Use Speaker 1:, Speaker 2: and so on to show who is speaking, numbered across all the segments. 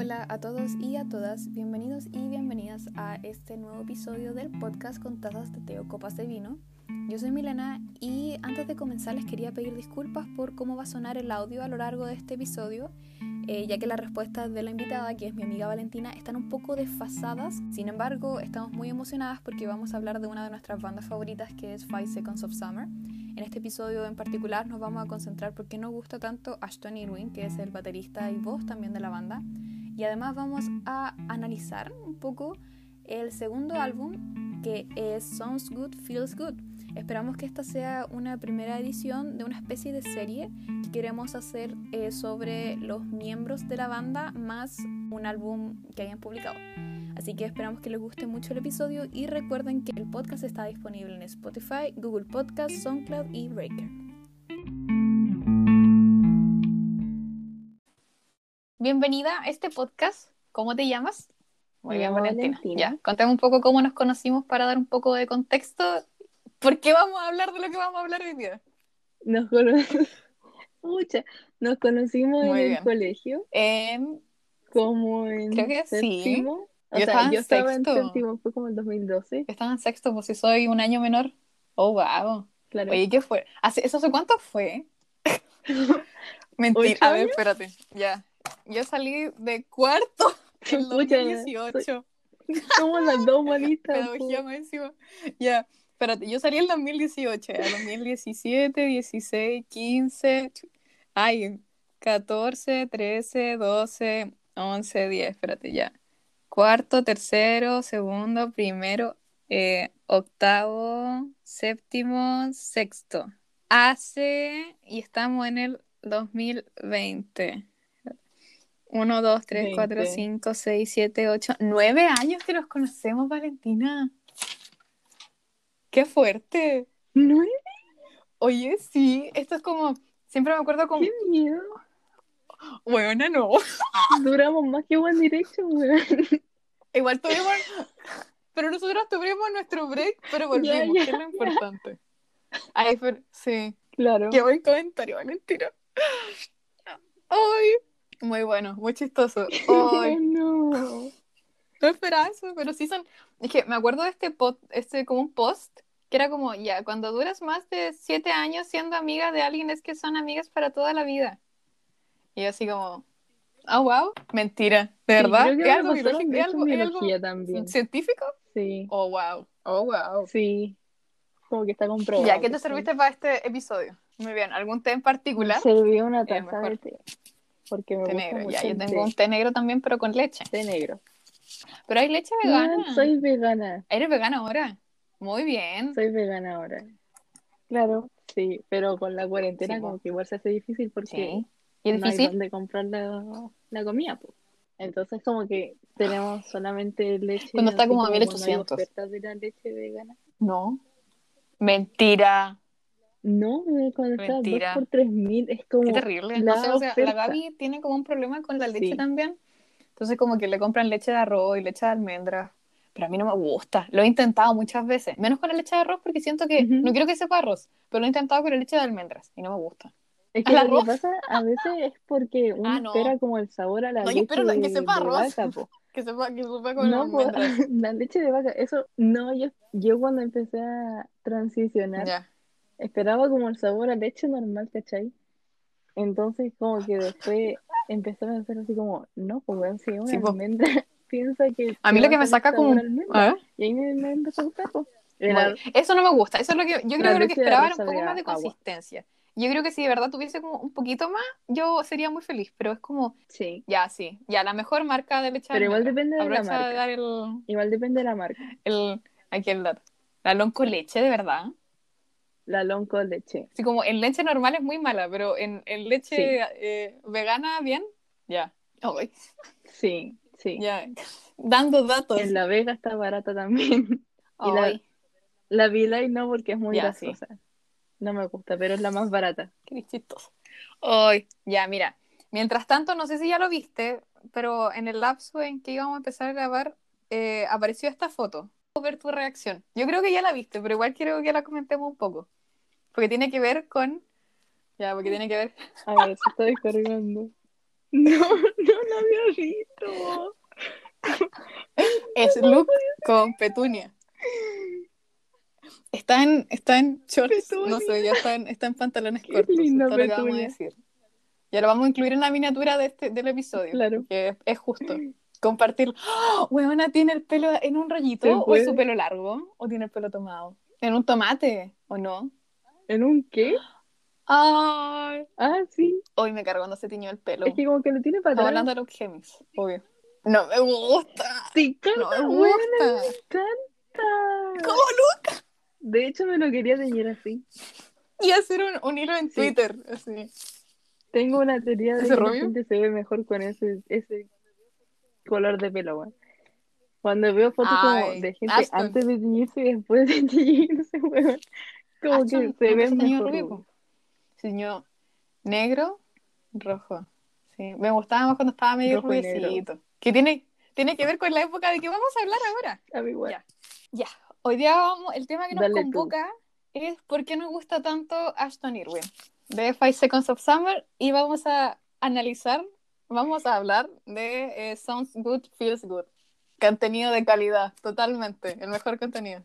Speaker 1: Hola a todos y a todas, bienvenidos y bienvenidas a este nuevo episodio del podcast con tazas de té o copas de vino. Yo soy Milena y antes de comenzar les quería pedir disculpas por cómo va a sonar el audio a lo largo de este episodio, eh, ya que las respuestas de la invitada, que es mi amiga Valentina, están un poco desfasadas. Sin embargo, estamos muy emocionadas porque vamos a hablar de una de nuestras bandas favoritas que es Five Seconds of Summer. En este episodio en particular nos vamos a concentrar porque nos gusta tanto Ashton Irwin, que es el baterista y voz también de la banda, y además vamos a analizar un poco el segundo álbum que es Sounds Good, Feels Good. Esperamos que esta sea una primera edición de una especie de serie que queremos hacer eh, sobre los miembros de la banda más un álbum que hayan publicado. Así que esperamos que les guste mucho el episodio y recuerden que el podcast está disponible en Spotify, Google Podcast, SoundCloud y Breaker. Bienvenida a este podcast. ¿Cómo te llamas?
Speaker 2: Muy bien, Valentina.
Speaker 1: Ya, contame un poco cómo nos conocimos para dar un poco de contexto. ¿Por qué vamos a hablar de lo que vamos a hablar hoy día?
Speaker 2: Nos, Mucha. Nos conocimos en el colegio.
Speaker 1: En...
Speaker 2: Como en
Speaker 1: Creo que
Speaker 2: séptimo.
Speaker 1: sí.
Speaker 2: O
Speaker 1: yo
Speaker 2: sea,
Speaker 1: estaba en
Speaker 2: yo estaba
Speaker 1: sexto.
Speaker 2: en séptimo, fue como el 2012.
Speaker 1: Estaba en sexto, pues si soy un año menor. Oh, wow.
Speaker 2: Claro.
Speaker 1: Oye, ¿qué fue? ¿Hace, ¿Eso hace cuánto fue? Mentira,
Speaker 2: ¿Ocho
Speaker 1: a ver, espérate. Ya. Yo salí de cuarto en
Speaker 2: Pucha,
Speaker 1: 2018.
Speaker 2: Somos las dos manitas.
Speaker 1: Pedagogía más encima. Ya, espérate, yo salí en 2018, ya, 2017, 16, 15, ay, 14, 13, 12, 11, 10, espérate, ya. Cuarto, tercero, segundo, primero, eh, octavo, séptimo, sexto. Hace, y estamos en el 2020. 1, 2, 3, 4,
Speaker 2: 20.
Speaker 1: 5, 6, 7, 8, 9 años que nos conocemos, Valentina. ¡Qué fuerte!
Speaker 2: ¿Nueve?
Speaker 1: Oye, sí, esto es como, siempre me acuerdo como,
Speaker 2: ¡Qué miedo!
Speaker 1: bueno, no.
Speaker 2: Duramos más que One Direction, weón.
Speaker 1: Igual tuvimos, pero nosotros tuvimos nuestro break, pero volvimos,
Speaker 2: Ya, ya,
Speaker 1: que es lo importante. Ay, pero, sí,
Speaker 2: Claro.
Speaker 1: qué buen comentario, Valentina. Ay, muy bueno, muy chistoso. Ay,
Speaker 2: no.
Speaker 1: No esperaba eso, pero sí son. Es que me acuerdo de este, pod- este como un post que era como, ya, cuando duras más de siete años siendo amiga de alguien es que son amigas para toda la vida. Y yo así como, ah, wow, mentira, ¿de
Speaker 2: Sí,
Speaker 1: verdad? ¿Es algo biológico? ¿Es algo, es algo
Speaker 2: también.
Speaker 1: científico?
Speaker 2: Sí.
Speaker 1: Oh, wow, oh, wow.
Speaker 2: Sí. Como que está comprobado.
Speaker 1: Ya, ¿qué te
Speaker 2: sí.
Speaker 1: serviste para este episodio? Muy bien, ¿algún té en particular?
Speaker 2: Serví una
Speaker 1: Eh,
Speaker 2: taza de té. Porque me
Speaker 1: Té
Speaker 2: gusta
Speaker 1: negro,
Speaker 2: mucho
Speaker 1: ya, yo tengo un
Speaker 2: té.
Speaker 1: negro también, pero con leche.
Speaker 2: té negro.
Speaker 1: Pero hay leche vegana.
Speaker 2: No, soy vegana.
Speaker 1: ¿Eres vegana ahora? Muy bien.
Speaker 2: Soy vegana ahora. Claro, sí, pero con la cuarentena
Speaker 1: Sí,
Speaker 2: como que igual se hace difícil porque
Speaker 1: Sí. ¿Y
Speaker 2: no hay
Speaker 1: difícil?
Speaker 2: dónde comprar la, la comida, pues. Entonces como que tenemos solamente leche.
Speaker 1: Cuando está como a
Speaker 2: cuando hay
Speaker 1: 1800.
Speaker 2: ofertas de la leche vegana.
Speaker 1: No. Mentira.
Speaker 2: No, está
Speaker 1: Mentira.
Speaker 2: 2 por 3000 es como
Speaker 1: Qué terrible.
Speaker 2: la
Speaker 1: No sé, o sea, la. Gaby tiene como un problema con la leche
Speaker 2: Sí.
Speaker 1: también. Entonces como que le compran leche de arroz y leche de almendras. Pero a mí no me gusta. Lo he intentado muchas veces. Menos con la leche de arroz porque siento que
Speaker 2: Ujú.
Speaker 1: no quiero que sepa arroz. Pero lo he intentado con la leche de almendras y no me gusta.
Speaker 2: Es que
Speaker 1: ¿Al
Speaker 2: lo que pasa a veces es porque uno
Speaker 1: Ah, no.
Speaker 2: espera como el sabor a la
Speaker 1: No, yo
Speaker 2: leche
Speaker 1: espero que
Speaker 2: de,
Speaker 1: sepa
Speaker 2: de
Speaker 1: arroz.
Speaker 2: vaca.
Speaker 1: Que sepa, que sepa con
Speaker 2: No,
Speaker 1: almendras.
Speaker 2: la leche de vaca, eso, no, yo, yo cuando empecé a transicionar,
Speaker 1: Ya.
Speaker 2: Esperaba como el sabor a leche normal, ¿cachai? Entonces como que después empecé a pensar así como, no, pues weón, si una
Speaker 1: Sí,
Speaker 2: almendra, piensa que
Speaker 1: A mí lo que me saca como...
Speaker 2: almendra.
Speaker 1: ¿Ah?
Speaker 2: Y ahí me, me empezó a gustar.
Speaker 1: Muy-
Speaker 2: Era-
Speaker 1: Eso no me gusta. Eso es lo que yo creo,
Speaker 2: La
Speaker 1: que esperaba era un poco más de
Speaker 2: agua.
Speaker 1: consistencia. Yo creo que si de verdad tuviese como un poquito más, yo sería muy feliz. Pero es como,
Speaker 2: sí,
Speaker 1: ya, sí, ya, la mejor marca de leche
Speaker 2: Pero igual depende de la
Speaker 1: Aprovecha de
Speaker 2: marca.
Speaker 1: dar el,
Speaker 2: igual depende de la marca.
Speaker 1: el, aquí el dato. La lon con leche, de verdad.
Speaker 2: La long con leche.
Speaker 1: Así como en leche normal es muy mala, pero en, en leche
Speaker 2: Sí.
Speaker 1: eh, vegana, bien, ya. Ay,
Speaker 2: Sí, sí.
Speaker 1: ya. Dando datos.
Speaker 2: En La Vega está barata también. Y la,
Speaker 1: Ay,
Speaker 2: la V-Line no, porque es muy
Speaker 1: sí.
Speaker 2: grasosa. No me gusta, pero es la más barata.
Speaker 1: Qué chistoso. Ay, ya, mira. Mientras tanto, no sé si ya lo viste, pero en el lapso en que íbamos a empezar a grabar, eh, apareció esta foto. Ver tu reacción. Yo creo que ya la viste, pero igual quiero que la comentemos un poco. Porque tiene que ver con. Ya, porque tiene que ver.
Speaker 2: A ver, si estoy cargando. No, no la había visto. No.
Speaker 1: Es Luke con Petunia. Está en, está en shorts, no sé, ya está en, está en pantalones
Speaker 2: Qué
Speaker 1: cortos.
Speaker 2: linda
Speaker 1: es todo lo que vamos a decir. Y ahora vamos a incluir en la miniatura de este, del episodio.
Speaker 2: Claro.
Speaker 1: Que es, es justo. Compartir. ¡Oh! Huevona, ¿tiene el pelo en un
Speaker 2: Se
Speaker 1: rollito? ¿O es su pelo largo? ¿O tiene el pelo tomado? ¿En un tomate? ¿O no?
Speaker 2: ¿En un qué?
Speaker 1: Ay.
Speaker 2: Ah, sí.
Speaker 1: Hoy me cargo cuando se tiñó el pelo.
Speaker 2: Es que como que lo tiene para atrás.
Speaker 1: hablando de los Gemis, obvio. No me gusta.
Speaker 2: Sí,
Speaker 1: No
Speaker 2: canta,
Speaker 1: me
Speaker 2: buena,
Speaker 1: gusta.
Speaker 2: me encanta.
Speaker 1: ¿Cómo Luke?
Speaker 2: De hecho, me lo quería teñir así.
Speaker 1: Y hacer un, un hilo en
Speaker 2: Sí.
Speaker 1: Twitter. Así.
Speaker 2: Tengo una teoría de
Speaker 1: ¿Ese
Speaker 2: que la gente se ve mejor con ese, ese color de pelo, weón. Cuando veo fotos
Speaker 1: Ay,
Speaker 2: como de gente antes de teñirse y después de teñirse, weón, como
Speaker 1: Ashton
Speaker 2: que se
Speaker 1: teñió
Speaker 2: mejor.
Speaker 1: rubio,
Speaker 2: weón.
Speaker 1: po. Se teñó negro, rojo. Sí, me gustaba más cuando estaba medio
Speaker 2: Rojo
Speaker 1: rubiecito. Que tiene, tiene que ver con la época de que vamos a hablar ahora.
Speaker 2: A mí igual.
Speaker 1: Ya. Ya, hoy día vamos, el tema que nos
Speaker 2: Dale tú.
Speaker 1: convoca es por qué nos gusta tanto Ashton Irwin de Five Seconds of Summer y vamos a analizar, vamos a hablar de eh, Sounds Good, Feels Good. Contenido de calidad, totalmente, el mejor contenido.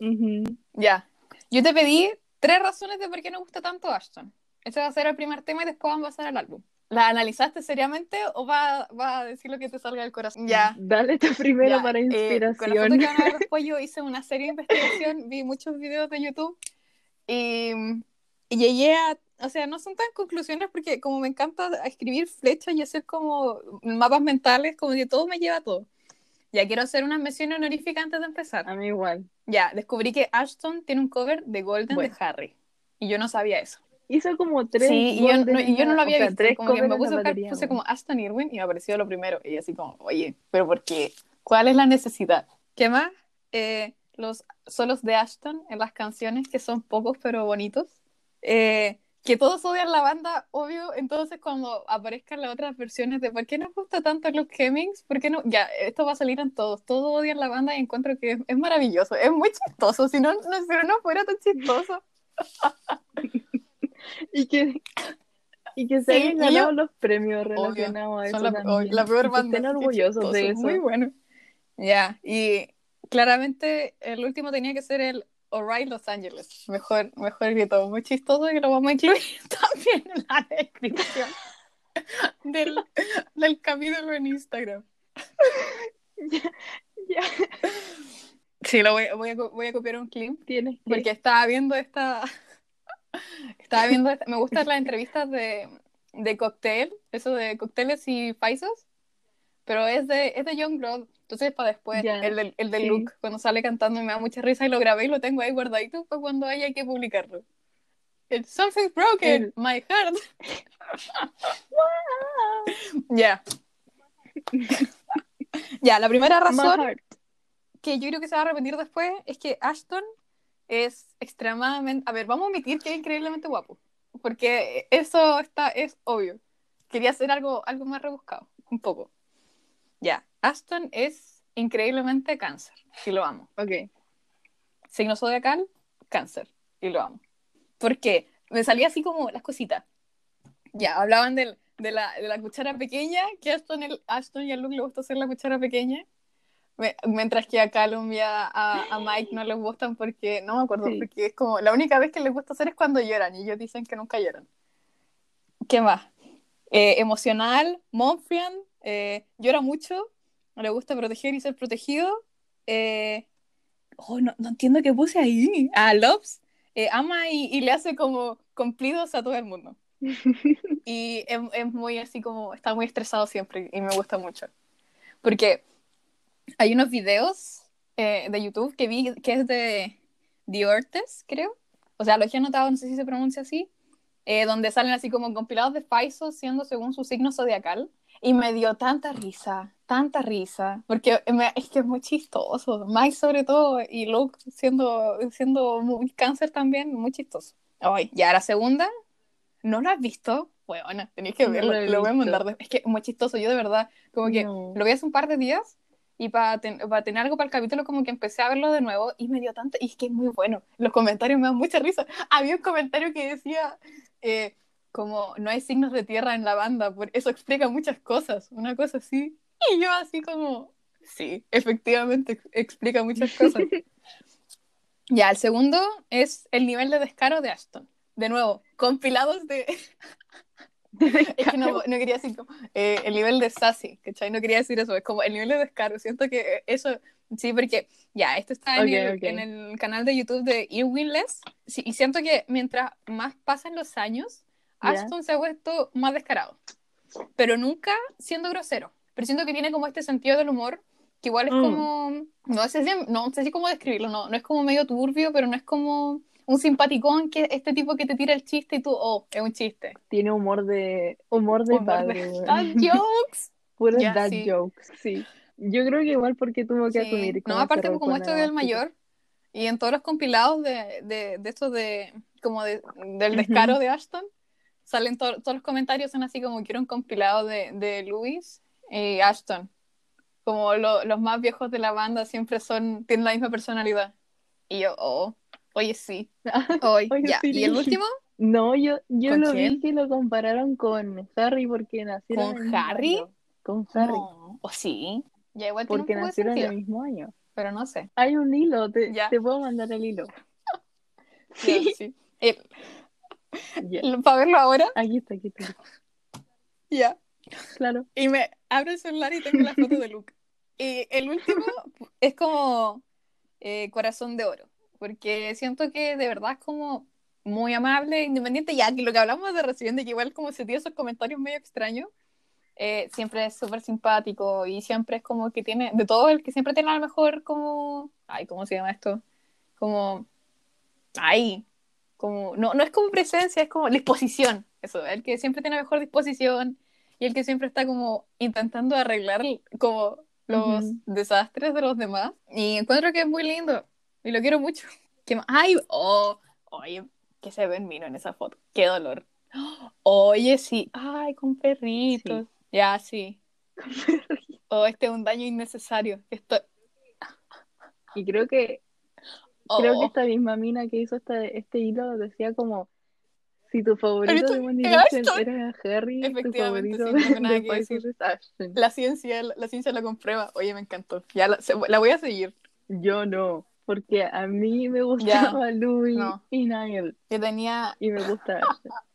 Speaker 2: Ujú.
Speaker 1: Ya, yo te pedí tres razones de por qué nos gusta tanto Ashton. Ese va a ser el primer tema y después vamos a pasar al álbum. ¿La analizaste seriamente o va, va a decir lo que te salga del corazón? Ya.
Speaker 2: Dale esta primero
Speaker 1: Ya,
Speaker 2: para
Speaker 1: eh,
Speaker 2: inspiración.
Speaker 1: con la foto que van después, yo hice una serie de investigación, vi muchos videos de YouTube y, y llegué a. O sea, no son tan conclusiones porque, como me encanta escribir flechas y hacer como mapas mentales, como que todo me lleva a todo. Ya quiero hacer una mención honorífica antes de empezar.
Speaker 2: A mí igual.
Speaker 1: Ya, descubrí que Ashton tiene un cover de Golden
Speaker 2: Bueno.
Speaker 1: de Harry. Y yo no sabía eso.
Speaker 2: Hizo como tres.
Speaker 1: Sí, y yo, no, y yo no lo había
Speaker 2: sea,
Speaker 1: visto.
Speaker 2: tres
Speaker 1: Como que me puse buscar,
Speaker 2: batería,
Speaker 1: puse como Ashton Irwin y me apareció lo primero. Y así como, oye, pero ¿por qué? ¿Cuál es la necesidad? ¿Qué más? Eh, los solos de Ashton en las canciones, que son pocos pero bonitos. Eh, que todos odian la banda, obvio. Entonces, cuando aparezcan las otras versiones de por qué nos gusta tanto Luke Hemmings, ¿por qué no? Ya, esto va a salir en todos. Todos odian la banda y encuentro que es, es maravilloso. Es muy chistoso. Si no, no, si no fuera tan chistoso.
Speaker 2: Y que, y que se
Speaker 1: Sí,
Speaker 2: hayan ganado
Speaker 1: yo-
Speaker 2: los premios
Speaker 1: Obvio,
Speaker 2: relacionados a eso.
Speaker 1: son la,
Speaker 2: también.
Speaker 1: oh, la peor banda.
Speaker 2: Estén orgullosos de eso.
Speaker 1: Muy bueno. Ya, y claramente el último tenía que ser el Alright Los Angeles. Mejor, mejor grito. Muy chistoso y lo vamos a incluir también en la descripción del, del capítulo en Instagram.
Speaker 2: Ya, ya.
Speaker 1: Sí, lo voy, voy a, voy a copiar un clip
Speaker 2: Tienes que.
Speaker 1: porque estaba viendo esta. Estaba viendo. esta- me gustan las entrevistas de, de Cocktail, eso de cócteles y faisas, pero es de, es de Youngblood. Entonces, para después,
Speaker 2: Ya,
Speaker 1: el del, el del
Speaker 2: sí.
Speaker 1: Luke, cuando sale cantando, me da mucha risa y lo grabé y lo tengo ahí guardadito para cuando haya que publicarlo. El Something's Broken,
Speaker 2: El-
Speaker 1: My Heart. Ya. ya, la primera razón que yo creo que se va a arrepentir después es que Ashton es extremadamente. A ver, vamos a admitir que es increíblemente guapo. Porque eso está, es obvio. Quería hacer algo, algo más rebuscado, un poco. Ya, Ashton es increíblemente cáncer, y lo amo.
Speaker 2: Ok.
Speaker 1: Signo zodiacal, cáncer, y lo amo. ¿Por qué? Me salía así como las cositas. Ya, hablaban del- de, la, de la cuchara pequeña, que a Ashton, el, Ashton y a Luke le gusta hacer la cuchara pequeña. Me- mientras que a Callum y a, a- Mike no les gustan porque, no me acuerdo,
Speaker 2: Sí.
Speaker 1: porque es como, la única vez que les gusta hacer es cuando lloran, y ellos dicen que nunca lloran. ¿Qué más? Eh, emocional, Monfrian, eh, llora mucho, le gusta proteger y ser protegido. Eh, oh, no, no entiendo qué puse ahí. Ah, Loves, eh, ama y, y le hace como cumplidos a todo el mundo. Y es, es muy así como, está muy estresado siempre y me gusta mucho. Porque hay unos videos eh, de YouTube que vi que es de The Ortes, creo. O sea, lo he anotado, no sé si se pronuncia así. eh, donde salen así como compilados de Faisos siendo según su signo zodiacal. Y me dio tanta risa, tanta risa, porque me- es que es muy chistoso. Mike sobre todo y Luke siendo, siendo muy cáncer también, muy chistoso. Ay, ya la segunda, ¿no lo has visto? Bueno, tenéis que
Speaker 2: No
Speaker 1: verlo,
Speaker 2: lo he
Speaker 1: lo voy a mandar. de- Es que es muy chistoso, yo de verdad, como que
Speaker 2: No.
Speaker 1: lo vi hace un par de días y para tener algo para el capítulo como que empecé a verlo de nuevo y me dio tanta, y es que es muy bueno. Los comentarios me dan mucha risa. Había un comentario que decía eh, como no hay signos de tierra en la banda, por eso explica muchas cosas, una cosa así. Y yo así como, sí, efectivamente explica muchas cosas. ya, el segundo es el nivel de descaro de Ashton. De nuevo, compilados de... es que no, no, quería decir como, eh, el nivel de sassy, ¿cachai? No quería decir eso, es como el nivel de descaro. Siento que eso, sí, porque ya, esto está en, el,
Speaker 2: ok.
Speaker 1: en el canal de YouTube de Earwinless, sí, y siento que mientras más pasan los años. Ashton se ha vuelto más descarado, pero nunca siendo grosero. Pero siento que tiene como este sentido del humor, que igual es
Speaker 2: Mm.
Speaker 1: como, no sé si, no sé si cómo describirlo, no, no es como medio turbio, pero no es como un simpaticón que este tipo que te tira el chiste y tú, oh, es un chiste.
Speaker 2: Tiene humor de humor de
Speaker 1: Humor
Speaker 2: padre.
Speaker 1: de dad jokes.
Speaker 2: Puros
Speaker 1: Ya,
Speaker 2: dad
Speaker 1: sí.
Speaker 2: jokes, sí. Yo creo que igual porque tuvo que
Speaker 1: Sí.
Speaker 2: asumir.
Speaker 1: No, aparte como esto del mayor, y en todos los compilados de, de, de esto de, como de, del descaro de Ashton, salen to- todos los comentarios, son así como quiero un compilado de, de Luis y Ashton. Como lo- los más viejos de la banda siempre son, tienen la misma personalidad. Y yo, oh, oye sí, hoy,
Speaker 2: Oye,
Speaker 1: ya.
Speaker 2: sí.
Speaker 1: Y el último,
Speaker 2: No, yo, yo
Speaker 1: ¿Con
Speaker 2: lo
Speaker 1: quién?
Speaker 2: vi que lo compararon con Harry porque nacieron
Speaker 1: ¿Con Harry?
Speaker 2: año. Con Harry.
Speaker 1: no, o sí, ya igual
Speaker 2: porque nacieron
Speaker 1: sentido,
Speaker 2: el mismo año.
Speaker 1: pero no sé.
Speaker 2: Hay un hilo, te,
Speaker 1: Ya.
Speaker 2: te puedo mandar el hilo. Sí.
Speaker 1: sí. El- El- para verlo ahora,
Speaker 2: Aquí está, aquí está.
Speaker 1: ya.
Speaker 2: Claro.
Speaker 1: Y me abro el celular y tengo la foto de Luke. Y el último es como eh, corazón de oro, porque siento que de verdad es como muy amable, independiente, ya que lo que hablamos de recién, de que igual como se tiene esos comentarios medio extraños, eh, siempre es súper simpático y siempre es como que tiene, de todo el que siempre tiene a lo mejor como, ay, ¿cómo se llama esto? Como, ay, como, no, no es como presencia, es como disposición, eso, el que siempre tiene mejor disposición y el que siempre está como intentando arreglar como los desastres de los demás. Y encuentro que es muy lindo y lo quiero mucho. ¿Qué más? Ay, oh, oye, que se ve en vino en esa foto. Qué dolor. Oye, sí. Ay, con perritos. Ya, sí. Oh, este es un daño innecesario. Esto...
Speaker 2: Y creo que
Speaker 1: Oh,
Speaker 2: creo que esta misma mina que hizo este, este hilo decía como si tu favorito de One Direction era Harry, tu favorito
Speaker 1: sí, no
Speaker 2: de Spice
Speaker 1: decir.
Speaker 2: Girls es Ashton.
Speaker 1: la ciencia, la ciencia la comprueba. Oye, me encantó. Ya la, se- la voy a seguir.
Speaker 2: Yo no, porque a mí me gustaba Louis
Speaker 1: no.
Speaker 2: y Niall
Speaker 1: Que tenía
Speaker 2: y me gusta.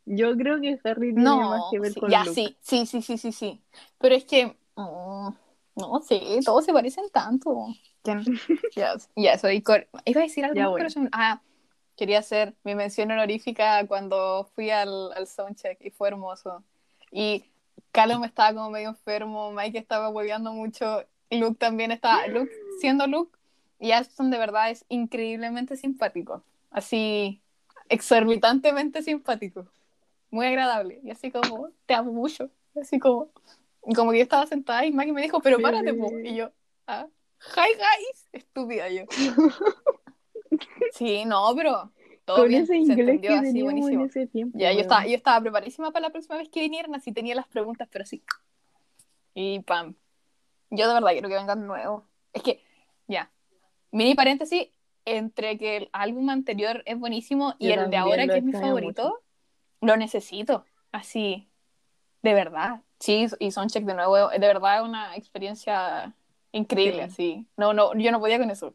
Speaker 2: Yo creo que Harry tiene
Speaker 1: No,
Speaker 2: más que ver
Speaker 1: sí,
Speaker 2: con
Speaker 1: ya
Speaker 2: Luke.
Speaker 1: sí, sí, sí, sí, sí, sí. Pero es que, mm, no sé, todos se parecen tanto. Ya, ya, soy cor- Iba a decir algo
Speaker 2: bueno.
Speaker 1: pero Ah, quería hacer mi mención honorífica cuando fui al, al soundcheck y fue hermoso. Y Callum estaba como medio enfermo, Mike estaba hueveando mucho, Luke también estaba, Luke siendo Luke, y Ashton de verdad es increíblemente simpático. Así, exorbitantemente simpático muy agradable. Y así como, te amo mucho. Así como, y como que yo estaba sentada y Maggie me dijo, pero párate, po. Y yo, ah, hi guys, estúpida yo. Sí, no, pero todo
Speaker 2: Con
Speaker 1: bien,
Speaker 2: ese
Speaker 1: se
Speaker 2: que
Speaker 1: entendió así
Speaker 2: en
Speaker 1: buenísimo.
Speaker 2: ese tiempo.
Speaker 1: Ya, yo estaba, yo estaba preparadísima para la próxima vez que vinieran, así tenía las preguntas, pero así. Y pam. Yo de verdad quiero que vengan nuevos. Es que, ya. Mini paréntesis, entre que el álbum anterior es buenísimo y
Speaker 2: Yo
Speaker 1: el de ahora, que es mi favorito, lo necesito. Así, de verdad. Sí, y Soundcheck de nuevo, de verdad una experiencia increíble,
Speaker 2: Sí.
Speaker 1: así. No, no, yo no podía con eso.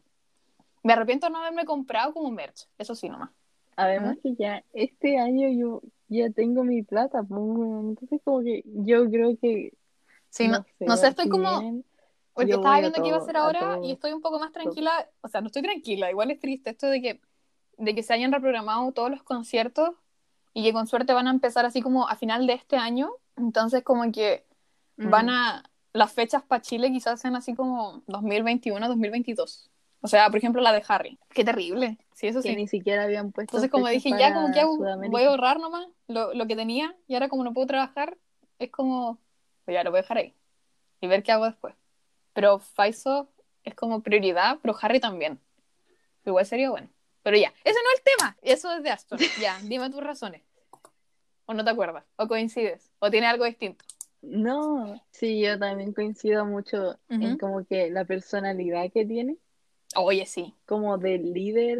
Speaker 1: Me arrepiento de no haberme comprado como merch, eso sí nomás.
Speaker 2: Además que ya este año yo ya tengo mi plata, pues, entonces como que yo creo que
Speaker 1: Sí, no,
Speaker 2: sé,
Speaker 1: no sé, estoy como...
Speaker 2: bien,
Speaker 1: Porque
Speaker 2: yo
Speaker 1: estaba
Speaker 2: a
Speaker 1: viendo qué iba a hacer
Speaker 2: a
Speaker 1: ahora
Speaker 2: todo.
Speaker 1: y estoy un poco más tranquila. O sea, no estoy tranquila, igual es triste esto de que, de que se hayan reprogramado todos los conciertos y que con suerte van a empezar así como a final de este año. Entonces, como que van
Speaker 2: Mm.
Speaker 1: a. Las fechas para Chile quizás sean así como 2021, 2022. O sea, por ejemplo, la de Harry. Qué terrible. Sí, eso
Speaker 2: que
Speaker 1: sí.
Speaker 2: ni siquiera habían puesto
Speaker 1: Entonces, como dije, ya como que hago- voy a ahorrar nomás lo, lo que tenía y ahora como no puedo trabajar, es como, pues ya lo voy a dejar ahí y ver qué hago después. Pero Faiso es como prioridad, pero Harry también. Igual sería bueno. Pero ya, ese no es el tema, eso es de Aston. Ya, dime tus razones. O no te acuerdas, o coincides, o tiene algo distinto.
Speaker 2: No, sí, yo también coincido mucho en
Speaker 1: Ujú.
Speaker 2: como que la personalidad que tiene,
Speaker 1: Oye, sí.
Speaker 2: como del líder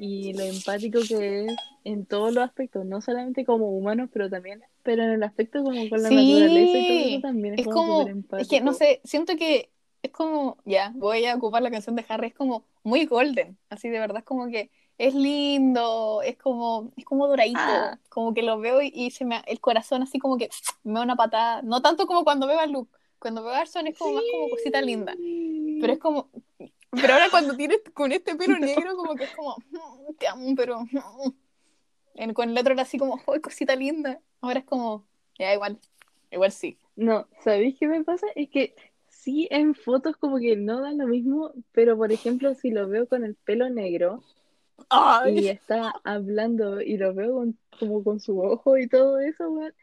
Speaker 2: y lo empático que es en todos los aspectos, no solamente como humanos, pero también pero en el aspecto como con la
Speaker 1: Sí,
Speaker 2: naturaleza y todo eso también es,
Speaker 1: Es
Speaker 2: como,
Speaker 1: es que no sé, siento que es como, ya, voy a ocupar la canción de Harry, es como muy golden, así de verdad, es como que es lindo, es como, es como doradito,
Speaker 2: Ah.
Speaker 1: como que lo veo y, y se me, el corazón así como que me da una patada, no tanto como cuando veo a Luke, cuando veo a Arson es como más como cosita linda, pero es como, pero ahora cuando tienes con este pelo negro como que es como, "Mm, te amo, pero, mm". En- con el otro era así como, ¡ay, cosita linda! Ahora es como, ya igual, igual sí.
Speaker 2: No, ¿sabéis qué me pasa? Es que sí en fotos como que no da lo mismo, pero por ejemplo si lo veo con el pelo negro y
Speaker 1: Ay,
Speaker 2: está hablando y lo veo con- como con su ojo y todo eso, weón,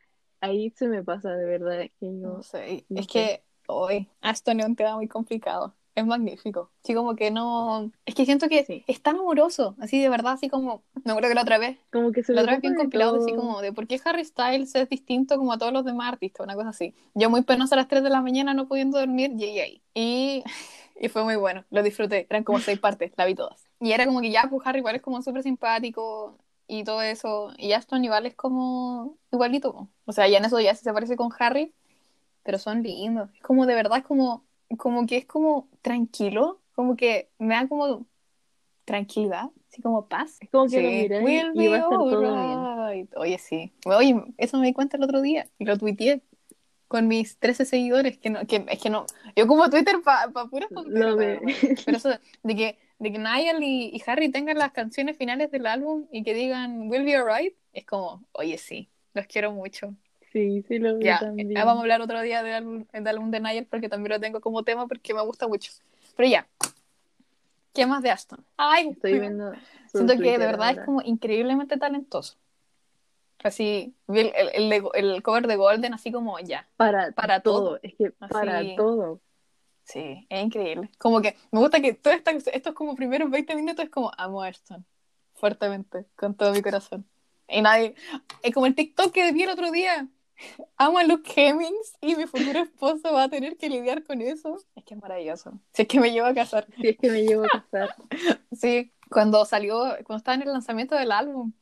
Speaker 2: ahí se me pasa de verdad, que yo...
Speaker 1: no sé,
Speaker 2: no
Speaker 1: es
Speaker 2: sé.
Speaker 1: que hoy Aston es un tema muy complicado. Es magnífico. Sí, como que no. Es que siento que
Speaker 2: Sí.
Speaker 1: es tan amoroso, así de verdad, así como. Me acuerdo que la otra vez,
Speaker 2: Como que se
Speaker 1: la otra vez
Speaker 2: de
Speaker 1: compilado así como de por qué Harry Styles es distinto como a todos los demás artistas, una cosa así. Yo muy penosa a las 3 de la mañana no pudiendo dormir, llegué ahí. Y, y fue muy bueno, lo disfruté. Eran como seis partes, la vi todas. Y era como que ya, pues Harry igual es como súper simpático y todo eso. Y Aston igual es como igualito. O sea, ya en eso ya sí se parece con Harry, pero son lindos. Es como de verdad, es como, como que es como tranquilo, como que me da como tranquilidad, así como paz.
Speaker 2: Es como que
Speaker 1: Sí,
Speaker 2: lo
Speaker 1: will
Speaker 2: y va a
Speaker 1: be
Speaker 2: estar todo bien.
Speaker 1: alright. Oye, sí. Oye, eso me di cuenta el otro día y lo tuiteé con mis 13 seguidores, que, no, que es que no, yo como Twitter para pa puras verdad. Pero eso de que, de que Niall y, y Harry tengan las canciones finales del álbum y que digan Will Be Alright, es como, oye, sí, los quiero mucho.
Speaker 2: Sí, sí lo vi
Speaker 1: Ya,
Speaker 2: también.
Speaker 1: eh, vamos a hablar otro día del álbum, del álbum de Niall porque también lo tengo como tema porque me gusta mucho. Pero ya, ¿qué más de Aston? Ay,
Speaker 2: Estoy viendo
Speaker 1: siento que de verdad es
Speaker 2: ahora.
Speaker 1: como increíblemente talentoso. Así, el, el, el cover de Golden, así como ya.
Speaker 2: Para,
Speaker 1: para
Speaker 2: todo.
Speaker 1: todo.
Speaker 2: Es que para
Speaker 1: Así.
Speaker 2: todo.
Speaker 1: Sí, es increíble. Como que me gusta que todo esta- estos como primeros 20 minutos es como amo a Aston. Fuertemente, con todo mi corazón. Y nadie. Es como el TikTok que vi el otro día. Amo a Luke Hemmings y mi futuro esposo va a tener que lidiar con eso. Es que es maravilloso. Si es que me llevo a casar.
Speaker 2: Si es que me llevo a casar.
Speaker 1: Sí, cuando salió, cuando estaba en el lanzamiento del álbum.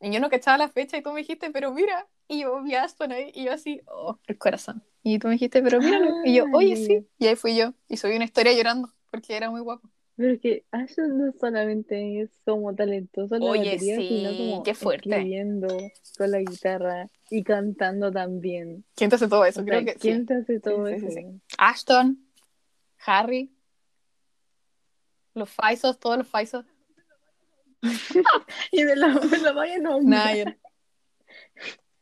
Speaker 1: Y yo no cachaba la fecha y tú me dijiste, pero mira. Y yo vi a Aston ahí y yo así, oh, el corazón. Y tú me dijiste, pero míralo. Y yo,
Speaker 2: Ah,
Speaker 1: oye, sí. Y ahí fui yo. Y subí una historia llorando porque era muy guapo.
Speaker 2: Pero que Ashton no solamente es como talentoso en la
Speaker 1: Oye,
Speaker 2: batería, sino
Speaker 1: sí,
Speaker 2: como
Speaker 1: qué fuerte.
Speaker 2: escribiendo con la guitarra y cantando también.
Speaker 1: ¿Quién te hace todo eso?
Speaker 2: O
Speaker 1: Creo
Speaker 2: sea,
Speaker 1: que
Speaker 2: ¿quién
Speaker 1: sí.
Speaker 2: te hace todo
Speaker 1: sí,
Speaker 2: eso?
Speaker 1: Ashton, Harry, los Faisos, todos los Faisos.
Speaker 2: Y de la, de la vaya no.
Speaker 1: Niall.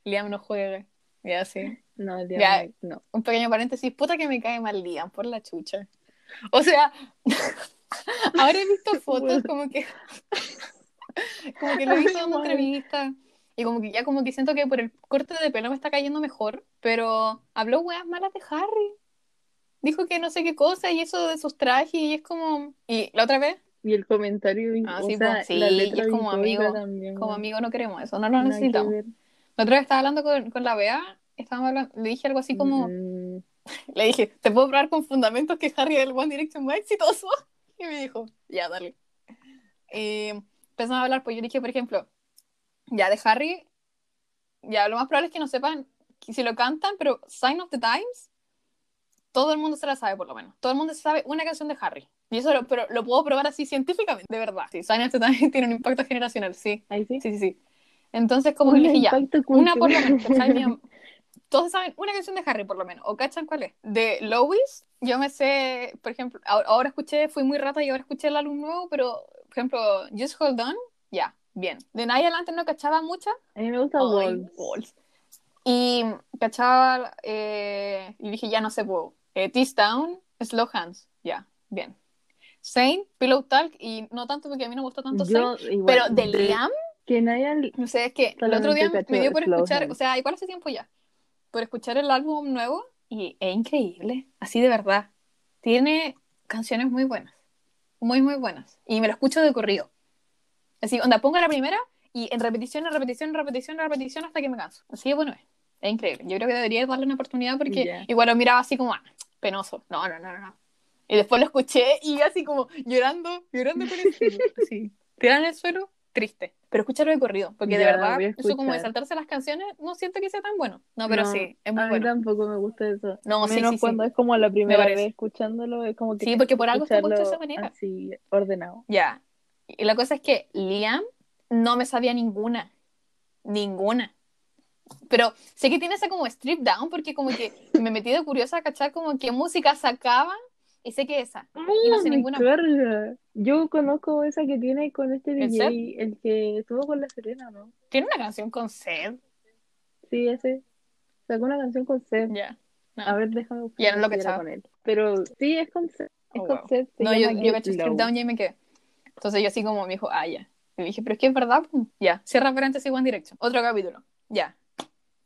Speaker 1: Liam no juega. Ya sí.
Speaker 2: No, el
Speaker 1: Ya.
Speaker 2: día no.
Speaker 1: Un pequeño paréntesis, puta que me cae mal Liam por la chucha. O sea, ahora he visto fotos como que como que lo he visto en una entrevista y como que ya como que siento que por el corte de pelo me está cayendo mejor, pero habló weas malas de Harry. Dijo que no sé qué cosa y eso de sus trajes y es como y la otra vez
Speaker 2: Y el comentario,
Speaker 1: Ah,
Speaker 2: o
Speaker 1: sí,
Speaker 2: sea,
Speaker 1: pues, sí,
Speaker 2: la letra
Speaker 1: como amigo,
Speaker 2: también,
Speaker 1: como amigo no queremos eso, no lo
Speaker 2: que
Speaker 1: necesitamos. La otra vez estaba hablando con, con la Bea, estábamos hablando, le dije algo así como
Speaker 2: Mm,
Speaker 1: Le dije, ¿te puedo probar con fundamentos que Harry es el One Direction más exitoso? Y me dijo, ya, dale. Y empezamos a hablar, pues yo dije, por ejemplo, ya de Harry, ya lo más probable es que no sepan si lo cantan, pero Sign of the Times, todo el mundo se la sabe por lo menos. Todo el mundo se sabe una canción de Harry. Y eso lo, pero lo puedo probar así científicamente, de verdad. Sí, the Times tiene un impacto generacional, sí.
Speaker 2: Ahí sí.
Speaker 1: Sí, sí, sí. Entonces, como que dije, ya, una por lo menos, Todos saben una canción de Harry, por lo menos, o cachan cuál es. De Lois, yo me sé, por ejemplo, ahora, ahora escuché, fui muy rata y ahora escuché el álbum nuevo, pero, por ejemplo, Just Hold On, ya, bien. De nadie adelante no cachaba mucha.
Speaker 2: A mí me gusta
Speaker 1: Ay,
Speaker 2: Wolves.
Speaker 1: Wolves. Y cachaba, eh, y dije, ya no sé, puedo. Eh, Down, Slow Hands, ya, bien. Saint, Pillow Talk, y no tanto porque a mí no me gustó tanto Saint,
Speaker 2: igual.
Speaker 1: pero de Liam,
Speaker 2: Que nadie
Speaker 1: no sé, es que el otro día me dio por escuchar, o sea, igual hace tiempo ya, por escuchar el álbum nuevo y es increíble, así de verdad. Tiene canciones muy buenas, muy, muy buenas. Y me lo escucho de corrido. Así, onda, pongo la primera y en repetición, en repetición, en repetición, en repetición hasta que me canso. Así de bueno es. Es increíble. Yo creo que debería darle una oportunidad porque
Speaker 2: Ya.
Speaker 1: igual lo miraba así como, ah, penoso. No, no, no, no, no. Y después lo escuché y así como llorando, llorando con el suelo. Así, tirado en el suelo triste. Pero escúchalo de corrido, porque de
Speaker 2: Ya,
Speaker 1: verdad,
Speaker 2: voy a
Speaker 1: eso como de saltarse las canciones, no siento que sea tan bueno. No, pero
Speaker 2: No,
Speaker 1: sí, es muy
Speaker 2: a mí
Speaker 1: bueno.
Speaker 2: tampoco me gusta eso.
Speaker 1: No, sí,
Speaker 2: Menos
Speaker 1: sí, sí.
Speaker 2: cuando es como la primera vez escuchándolo, es como que
Speaker 1: Sí, porque por algo está puesto de esa manera.
Speaker 2: así ordenado.
Speaker 1: Ya. Y la cosa es que Liam no me sabía ninguna. Ninguna. Pero sé que tiene esa como strip down porque como que me metí de curiosa a cachar como qué música sacaban y sé que esa. Y no sé
Speaker 2: me
Speaker 1: ninguna.
Speaker 2: carga. Yo conozco esa que tiene con este
Speaker 1: ¿El
Speaker 2: DJ, el que estuvo con la Serena, ¿no?
Speaker 1: Tiene una canción con Sed.
Speaker 2: Sí, ese. Sacó una canción con Seth.
Speaker 1: Ya. No.
Speaker 2: A ver, déjame buscar
Speaker 1: Ya no lo cachaba.
Speaker 2: con él. Pero sí, es con Seth. Es
Speaker 1: Oh,
Speaker 2: con
Speaker 1: wow. No, yo, yo caché strip
Speaker 2: Low.
Speaker 1: down y me quedé. Entonces yo así como me dijo, ah, ya. Y dije, pero es que es verdad. Ya. Cierra paréntesis One Direction. Otro capítulo. Ya.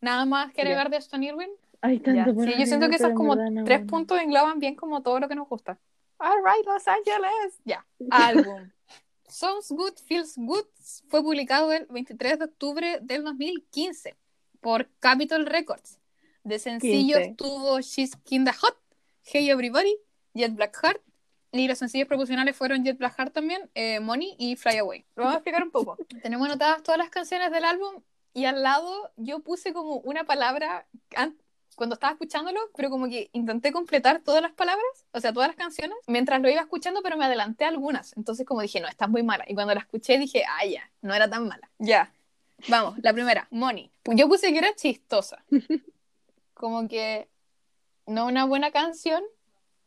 Speaker 1: Nada más que agregar de Stone Irwin.
Speaker 2: Hay tanto por
Speaker 1: Sí, yo siento que esos como
Speaker 2: verdad no.
Speaker 1: tres puntos engloban bien como todo lo que nos gusta. All right, Los Angeles. Ya. Álbum. Sounds Good, Feels Good fue publicado el 23 de octubre del 2015 por Capitol Records. De sencillos
Speaker 2: 15.
Speaker 1: tuvo She's Kinda Hot, Hey Everybody, Jet Black Heart. Y los sencillos proporcionales fueron Jet Black Heart también, eh, Money y Fly Away. Lo vamos a explicar un poco. Tenemos anotadas todas las canciones del álbum y al lado yo puse como una palabra cuando estaba escuchándolo, pero como que intenté completar todas las palabras, o sea, todas las canciones, mientras lo iba escuchando, pero me adelanté a algunas. Entonces como dije, no, está muy mala. Y cuando la escuché dije, ah, ya, no era tan mala. Ya. Vamos, la primera, Money. Yo puse que era chistosa. Como que no una buena canción.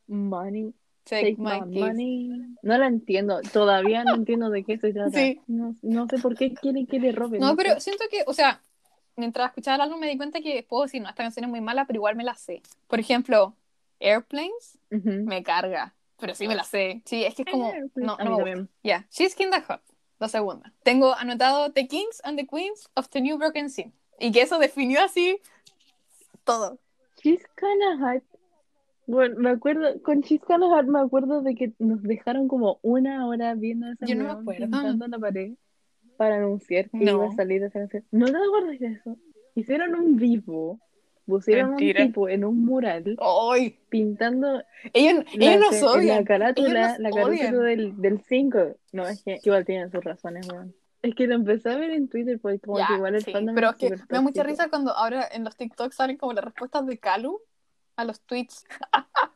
Speaker 2: Money.
Speaker 1: Take,
Speaker 2: Take
Speaker 1: my
Speaker 2: money. No la entiendo. Todavía no entiendo de qué se trata.
Speaker 1: Sí.
Speaker 2: No, no sé por qué quieren que le roben.
Speaker 1: No, pero siento que, o sea, mientras escuchaba el álbum me di cuenta que puedo decir, no, esta canción es muy mala, pero igual me la sé. Por ejemplo, Airplanes
Speaker 2: Ujú.
Speaker 1: me carga, pero sí me la sé. Sí, es que es como, no, no me. Ya, She's Kinda Hot, la segunda. Tengo anotado The Kings and the Queens of the New Broken Scene. Y que eso definió así todo.
Speaker 2: She's kinda hot. Bueno, me acuerdo, con She's kinda hot me acuerdo de que nos dejaron como una hora viendo esa
Speaker 1: Yo no me acuerdo.
Speaker 2: la pared para anunciar que
Speaker 1: No.
Speaker 2: iba a salir esa canción. ¿No te acuerdas de eso? Hicieron un vivo, pusieron
Speaker 1: Mentira.
Speaker 2: un tipo en un mural
Speaker 1: ¡Ay!
Speaker 2: pintando
Speaker 1: Ellos,
Speaker 2: la,
Speaker 1: ellos nos
Speaker 2: ca-
Speaker 1: odian.
Speaker 2: la carátula,
Speaker 1: Ellos nos
Speaker 2: la carátula
Speaker 1: odian.
Speaker 2: del, del 5. No, es que igual tienen sus razones, weón. Es que lo empecé a ver en Twitter, porque como
Speaker 1: Ya,
Speaker 2: que igual el
Speaker 1: sí, pero es que me da mucha risa cuando ahora en los TikToks salen como las respuestas de Calu a los tweets.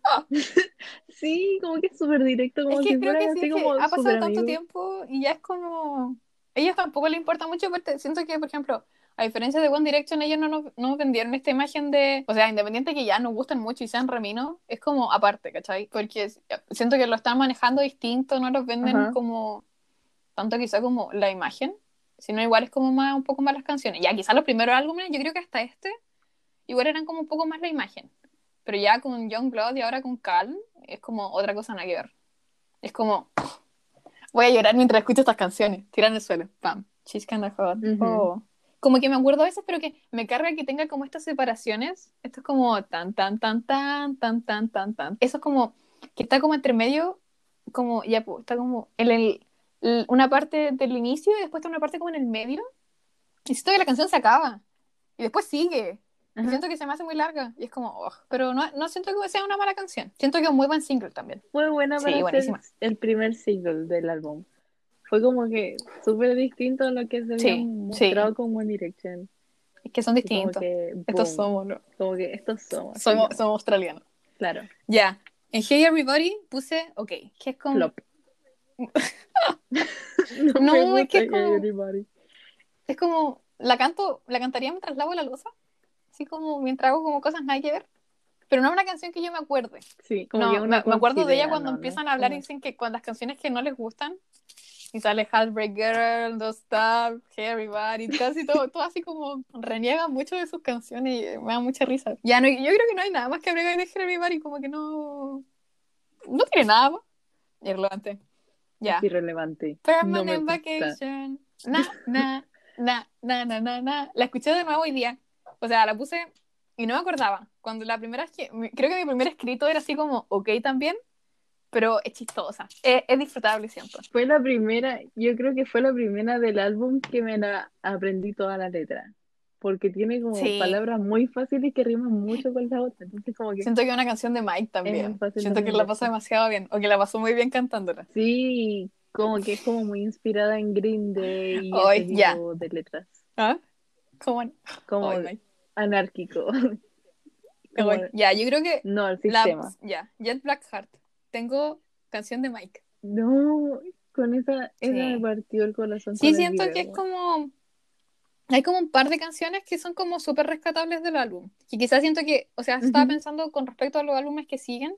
Speaker 2: Sí, como que es súper directo, como
Speaker 1: es que
Speaker 2: si
Speaker 1: creo
Speaker 2: fuera
Speaker 1: que sí,
Speaker 2: así
Speaker 1: es que
Speaker 2: como
Speaker 1: ha pasado tanto
Speaker 2: amigo.
Speaker 1: tiempo y ya es como... Ellos tampoco les importa mucho, porque siento que, por ejemplo, a diferencia de One Direction, ellos no nos, no vendieron esta imagen de... O sea, independiente que ya nos gustan mucho y sean remino, es como aparte, ¿cachai? Porque es- siento que lo están manejando distinto, no los venden
Speaker 2: Ajá.
Speaker 1: como... Tanto quizá como la imagen, sino igual es como más, un poco más las canciones. Ya, quizás los primeros álbumes, yo creo que hasta este, igual eran como un poco más la imagen. Pero ya con Young Blood y ahora con Calm, es como otra cosa nada que ver. Es como, voy a llorar mientras escucho estas canciones. Tiran el suelo, pam. She's kinda hot.
Speaker 2: Ujú.
Speaker 1: Oh. Como que me acuerdo a veces, pero que me carga que tenga como estas separaciones. Esto es como tan, tan, tan, tan, tan, tan, tan, tan. Eso es como, que está como entre medio, como, ya, pues, está como en el, el- una parte del inicio y después está una parte como en el medio. Y siento que la canción se acaba. Y después sigue.
Speaker 2: Ajá.
Speaker 1: siento que se me hace muy larga. Y es como, "Ugh". pero no, no siento que sea una mala canción. Siento que es un muy buen single también.
Speaker 2: Fue buena
Speaker 1: Sí,
Speaker 2: para ser
Speaker 1: buenísima.
Speaker 2: el primer single del álbum. Fue como que súper distinto a lo que se había
Speaker 1: Sí,
Speaker 2: mostrado con One Direction.
Speaker 1: Es que son distintos.
Speaker 2: que,
Speaker 1: Estos somos, ¿no?
Speaker 2: Como que estos somos.
Speaker 1: Somos,
Speaker 2: sí,
Speaker 1: somos australianos.
Speaker 2: Claro.
Speaker 1: Ya. En Hey Everybody puse, ok, que es como...
Speaker 2: Flop.
Speaker 1: No,
Speaker 2: me
Speaker 1: es que es como-
Speaker 2: Everybody.
Speaker 1: Es como, la canto, la cantaría mientras lavo la losa. Así como mientras hago como cosas nada que ver. Pero no es una canción que yo me acuerde.
Speaker 2: Sí, como
Speaker 1: No,
Speaker 2: que
Speaker 1: me,
Speaker 2: una
Speaker 1: me acuerdo de ella cuando
Speaker 2: ¿no? No
Speaker 1: empiezan
Speaker 2: es
Speaker 1: a hablar y dicen que con las canciones que no les gustan, y sale Heartbreak Girl, Don't Stop, Hey Everybody, casi todo, todo así como reniegan mucho de sus canciones y me da mucha risa. Ya, no, yo creo que no hay nada más que agregar de Hey Everybody, como que no. No tiene nada más. Irrelevante. Ya.
Speaker 2: Es irrelevante. No
Speaker 1: Permanent
Speaker 2: gusta.
Speaker 1: Vacation. Na, na, na, na, na, na, na. La escuché de nuevo hoy día. O sea, la puse y no me acordaba. Cuando la primera Creo que mi primer escrito era así como, ok también, pero es chistosa. Es, es disfrutable, siento.
Speaker 2: Fue la primera, yo creo que fue la primera del álbum que me la aprendí toda la letra. Porque tiene como
Speaker 1: Sí.
Speaker 2: palabras muy fáciles que riman mucho con la otra. Entonces, como que
Speaker 1: Siento que es una canción de Mike también. Siento que la pasó demasiado bien, o que la pasó muy bien cantándola.
Speaker 2: sí, Como que es como muy inspirada en Green Day y
Speaker 1: Ay,
Speaker 2: ese
Speaker 1: ya.
Speaker 2: tipo de letras.
Speaker 1: ¿Ah? ¿Cómo?
Speaker 2: Como
Speaker 1: Mike.
Speaker 2: Anárquico. Como-
Speaker 1: Ya, yo creo que
Speaker 2: no, el
Speaker 1: la,
Speaker 2: sistema.
Speaker 1: ya, Jet Blackheart. Tengo canción de Mike.
Speaker 2: No, con esa, esa
Speaker 1: Sí.
Speaker 2: me partió el corazón.
Speaker 1: Sí, siento que es como. Hay como un par de canciones que son como súper rescatables del álbum. Y quizás siento que, o sea, estaba pensando con respecto a los álbumes que siguen,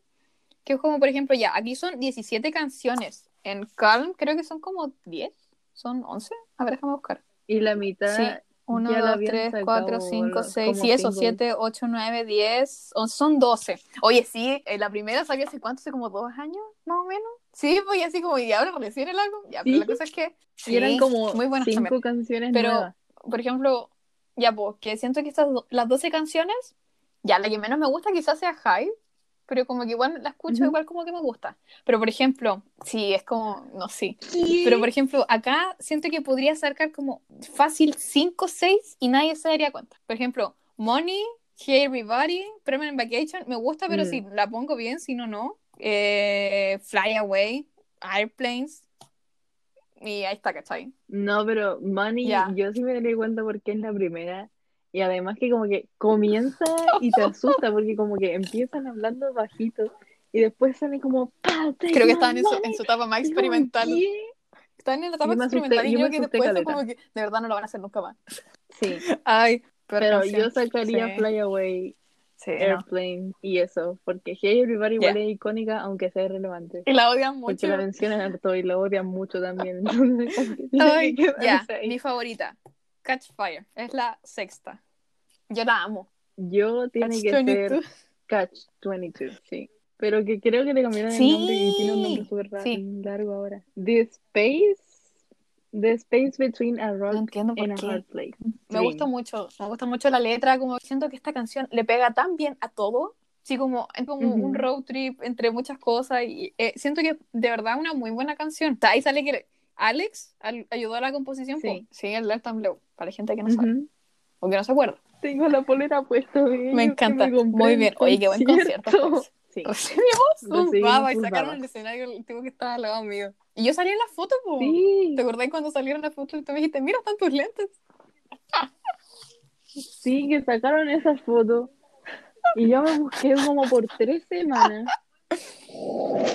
Speaker 1: que es como, por ejemplo, ya, aquí son 17 canciones. En Calm creo que son como 10, son 11. A ver, déjame buscar.
Speaker 2: Y la mitad
Speaker 1: Sí. 1,
Speaker 2: ya la
Speaker 1: 2,
Speaker 2: habían
Speaker 1: 3,
Speaker 2: sacado
Speaker 1: 4, 5,
Speaker 2: los-
Speaker 1: 6,
Speaker 2: como
Speaker 1: sí, eso,
Speaker 2: singles.
Speaker 1: 7, 8, 9, 10, on- son 12. Oye, sí, eh, la primera salió hace cuánto, hace como dos años, más o menos. Sí, pues así como, y ahora recién el álbum, ya, pero
Speaker 2: Sí.
Speaker 1: la cosa es que...
Speaker 2: Y eran
Speaker 1: sí,
Speaker 2: como
Speaker 1: muy buenas
Speaker 2: cinco
Speaker 1: también.
Speaker 2: canciones
Speaker 1: Pero,
Speaker 2: nuevas.
Speaker 1: por ejemplo, ya, pues, que siento que estas, las 12 canciones, ya, la que menos me gusta quizás sea High, pero como que igual la escucho, igual como que me gusta. Pero, por ejemplo, sí, es como, no sé. Pero, por ejemplo, acá siento que podría sacar como fácil 5 6 y nadie se daría cuenta. Por ejemplo, Money, Hey Everybody, Permanent Vacation, me gusta, pero
Speaker 2: Mm.
Speaker 1: si la pongo bien, si no, no. Eh, Fly Away, Airplanes, y ahí está, ¿cachai?
Speaker 2: No, pero Money, yo sí me daría cuenta porque es la primera. Y además que como que comienza y te asusta porque como que empiezan hablando bajito y después sale como "Pa, take
Speaker 1: Creo que estaban en su,
Speaker 2: money".
Speaker 1: en su etapa más experimental.
Speaker 2: ¿qué?
Speaker 1: Están en la etapa experimental y
Speaker 2: yo
Speaker 1: creo que después
Speaker 2: caleta.
Speaker 1: como que de verdad no lo van a hacer nunca más.
Speaker 2: Sí,
Speaker 1: Ay,
Speaker 2: pero
Speaker 1: canción.
Speaker 2: yo sacaría
Speaker 1: Sí.
Speaker 2: Fly Away,
Speaker 1: Sí, no.
Speaker 2: Airplane y eso, porque Hey Everybody igual es icónica aunque sea irrelevante.
Speaker 1: Y la odian mucho.
Speaker 2: Porque la mencionan harto y la odian mucho también. Entonces,
Speaker 1: Ay, ya,
Speaker 2: ahí.
Speaker 1: mi favorita, Catch Fire, es la sexta. Yo la amo.
Speaker 2: Yo tiene
Speaker 1: Catch
Speaker 2: que
Speaker 1: 22.
Speaker 2: ser Catch 22, sí. Pero que creo que le cambiaron
Speaker 1: Sí,
Speaker 2: el nombre y tiene un nombre súper
Speaker 1: sí.
Speaker 2: largo ahora. The Space, The Space Between a Rock
Speaker 1: No entiendo por
Speaker 2: and a
Speaker 1: qué.
Speaker 2: Hard Place.
Speaker 1: Me
Speaker 2: Dream.
Speaker 1: gusta mucho, me gusta mucho la letra, como siento que esta canción le pega tan bien a todo. Sí, como, es como
Speaker 2: Ujú.
Speaker 1: un road trip entre muchas cosas y eh, siento que de verdad una muy buena canción. Ahí sale que Alex al- ayudó a la composición.
Speaker 2: Sí.
Speaker 1: Sí, el Left and Blue, para la gente que no sabe
Speaker 2: Ujú.
Speaker 1: o que no se acuerda.
Speaker 2: Tengo la polera puesta ellos
Speaker 1: Me encanta. Muy
Speaker 2: en
Speaker 1: bien. Oye, qué buen concierto.
Speaker 2: Sí.
Speaker 1: Recibimos un baba y sacaron el escenario el tipo que estaba al lado mío. Y yo salí en la foto, po.
Speaker 2: Sí,
Speaker 1: ¿Te acordás cuando salieron las fotos y tú me dijiste, mira, están tus lentes?
Speaker 2: sí, que sacaron esa foto. Y yo me busqué como por tres semanas.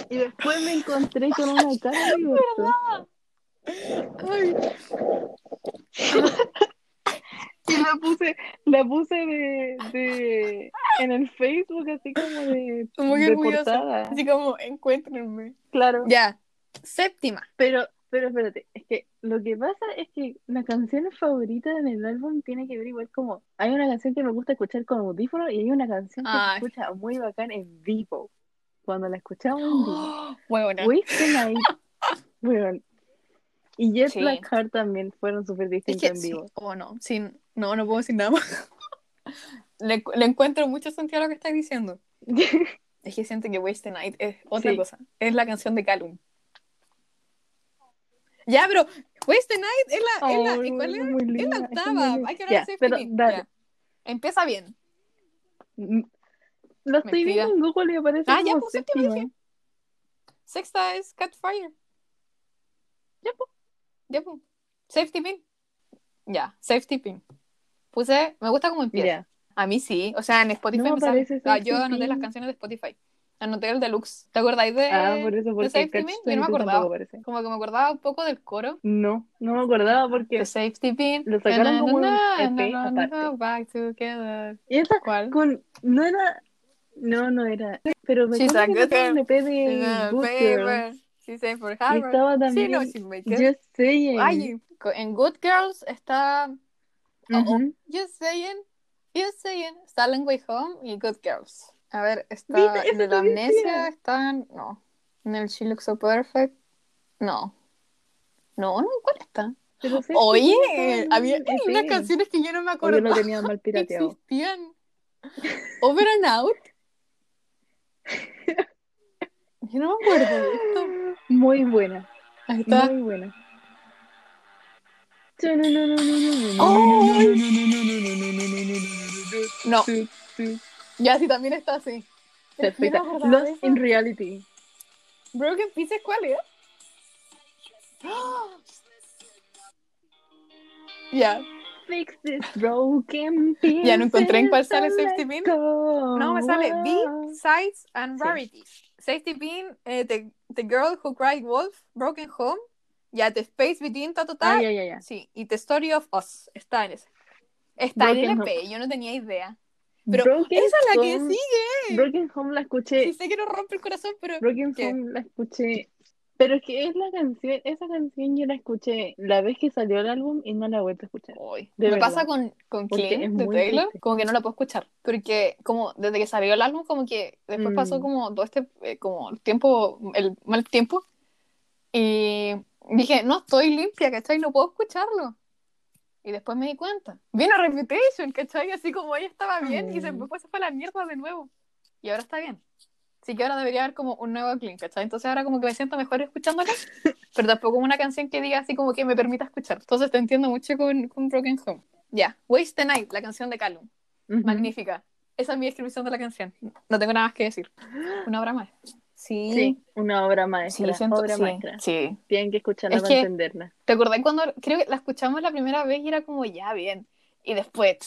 Speaker 2: Y después me encontré con una cara de orto.
Speaker 1: Ay,
Speaker 2: Y la puse, la puse de, de en el Facebook así como de,
Speaker 1: orgullosa.
Speaker 2: portada.
Speaker 1: Así como, encuéntrenme.
Speaker 2: Claro.
Speaker 1: Ya, séptima.
Speaker 2: Pero, pero espérate, es que lo que pasa es que las canciones favoritas en el álbum tiene que ver igual como hay una canción que me gusta escuchar con audífonos y hay una canción que
Speaker 1: Ay.
Speaker 2: se escucha muy bacán en vivo. Cuando la escuchamos en vivo. Night, weón. Y Jet
Speaker 1: Sí.
Speaker 2: Blackheart también fueron súper
Speaker 1: Es
Speaker 2: distintos
Speaker 1: que,
Speaker 2: en
Speaker 1: sí,
Speaker 2: vivo.
Speaker 1: o no, sí, no, no puedo decir nada más. le, le encuentro mucho sentido a lo que estás diciendo. Es que siento que Wasted Night es otra
Speaker 2: Sí.
Speaker 1: cosa. Es la canción de Calum. Ya, pero Wasted Night es la. es la-
Speaker 2: Ay,
Speaker 1: ¿y ¿Cuál
Speaker 2: es
Speaker 1: la octava. Hay que
Speaker 2: Ya,
Speaker 1: hablar de
Speaker 2: pero.
Speaker 1: Ya. Empieza bien.
Speaker 2: Mm, Lo estoy
Speaker 1: Mentira.
Speaker 2: viendo en Google y aparece
Speaker 1: Ah, ya,
Speaker 2: como
Speaker 1: pues, séptima
Speaker 2: séptima.
Speaker 1: Sexta es Catfire. Ya, pues. Ya, pues. Safety Pin. Ya, Safety Pin. Puse, me gusta cómo empieza.
Speaker 2: Ya.
Speaker 1: A mí sí, o sea, en Spotify
Speaker 2: No
Speaker 1: me Ah, yo anoté las canciones de Spotify. Anoté el deluxe. ¿Te acordáis de,
Speaker 2: Ah, por eso,
Speaker 1: de Safety Pin? Yo no me
Speaker 2: 22
Speaker 1: acordaba.
Speaker 2: tampoco.
Speaker 1: Como que me acordaba un poco del coro.
Speaker 2: No, no me acordaba porque.
Speaker 1: De Safety Pin.
Speaker 2: Lo sacaron
Speaker 1: Na,
Speaker 2: como un
Speaker 1: na,
Speaker 2: EP aparte.
Speaker 1: Back together.
Speaker 2: Y esa
Speaker 1: ¿Cuál?
Speaker 2: con. No era. No, no era. Pero me acuerdo que sacaron un. EP de Good Girl.
Speaker 1: She said for Harvard.
Speaker 2: estaba
Speaker 1: Sí,
Speaker 2: también.
Speaker 1: no, make it.
Speaker 2: Just saying.
Speaker 1: Ay, co- en Good Girls está
Speaker 2: Ujú.
Speaker 1: Just Saying, Just Saying, Silent Way Home y Good Girls. A ver, está en
Speaker 2: te
Speaker 1: Amnesia, están, no. En el She Looks So Perfect, no. No, no, ¿cuál está?
Speaker 2: Sé
Speaker 1: Oye,
Speaker 2: en
Speaker 1: había hay unas canciones que yo no me
Speaker 2: O yo lo tenía mal pirateado.
Speaker 1: existían. Over and Out. Yo no me acuerdo de esto.
Speaker 2: Muy buena.
Speaker 1: Ahí está.
Speaker 2: Muy buena.
Speaker 1: No. Ya, sí, también está así.
Speaker 2: Perfecta. Lost in Reality.
Speaker 1: Broken Pieces, ¿cuál es? Ya.
Speaker 2: Fix this broken piece.
Speaker 1: Ya no encontré en cuál sale Safety Pin. No, me sale. B, Sides and
Speaker 2: Sí.
Speaker 1: Safety Pin, eh, the, the Girl Who Cried Wolf, Broken Home. Ya, The Space Between, ta, ta, ta.
Speaker 2: Ah.
Speaker 1: Sí, y The Story of Us. Está en ese. Está en
Speaker 2: Broken
Speaker 1: LP, yo no tenía idea. Pero
Speaker 2: Broken
Speaker 1: esa es la que
Speaker 2: Home-
Speaker 1: sigue.
Speaker 2: Broken Home la escuché.
Speaker 1: Sí, sé que no rompe el corazón, pero.
Speaker 2: Broken
Speaker 1: ¿Qué?
Speaker 2: Home la escuché. Pero es que es la canción, esa canción yo la escuché la vez que salió el álbum y no la he vuelto a escuchar.
Speaker 1: Uy,
Speaker 2: De
Speaker 1: me
Speaker 2: verdad.
Speaker 1: pasa con, con Clean de Taylor,
Speaker 2: triste.
Speaker 1: como que no la puedo escuchar. Porque como desde que salió el álbum, como que después
Speaker 2: Mm.
Speaker 1: pasó como todo este, eh, como tiempo, el mal tiempo. Y dije, no estoy limpia, ¿cachai? No puedo escucharlo. Y después me di cuenta. Vino Reputation, ¿cachai? Así como ella estaba bien y
Speaker 2: Mm.
Speaker 1: después se fue a la mierda de nuevo. Y ahora está bien. Así que ahora debería haber como un nuevo Clean, ¿cachai? Entonces ahora como que me siento mejor escuchándola, pero tampoco una canción que diga así como que me permita escuchar. Entonces te entiendo mucho con, con Broken Home. Ya, Waste the Night, la canción de Callum.
Speaker 2: Ujú.
Speaker 1: Magnífica. Esa es mi descripción de la canción. No tengo nada más que decir. Una obra más. Sí.
Speaker 2: Sí, una obra maestra.
Speaker 1: Sí, siento-
Speaker 2: obra
Speaker 1: sí,
Speaker 2: maestra.
Speaker 1: sí.
Speaker 2: Tienen que escucharla
Speaker 1: Es
Speaker 2: para
Speaker 1: que-
Speaker 2: entenderla.
Speaker 1: ¿Te acordás cuando creo que la escuchamos la primera vez y era como ya bien? Y después,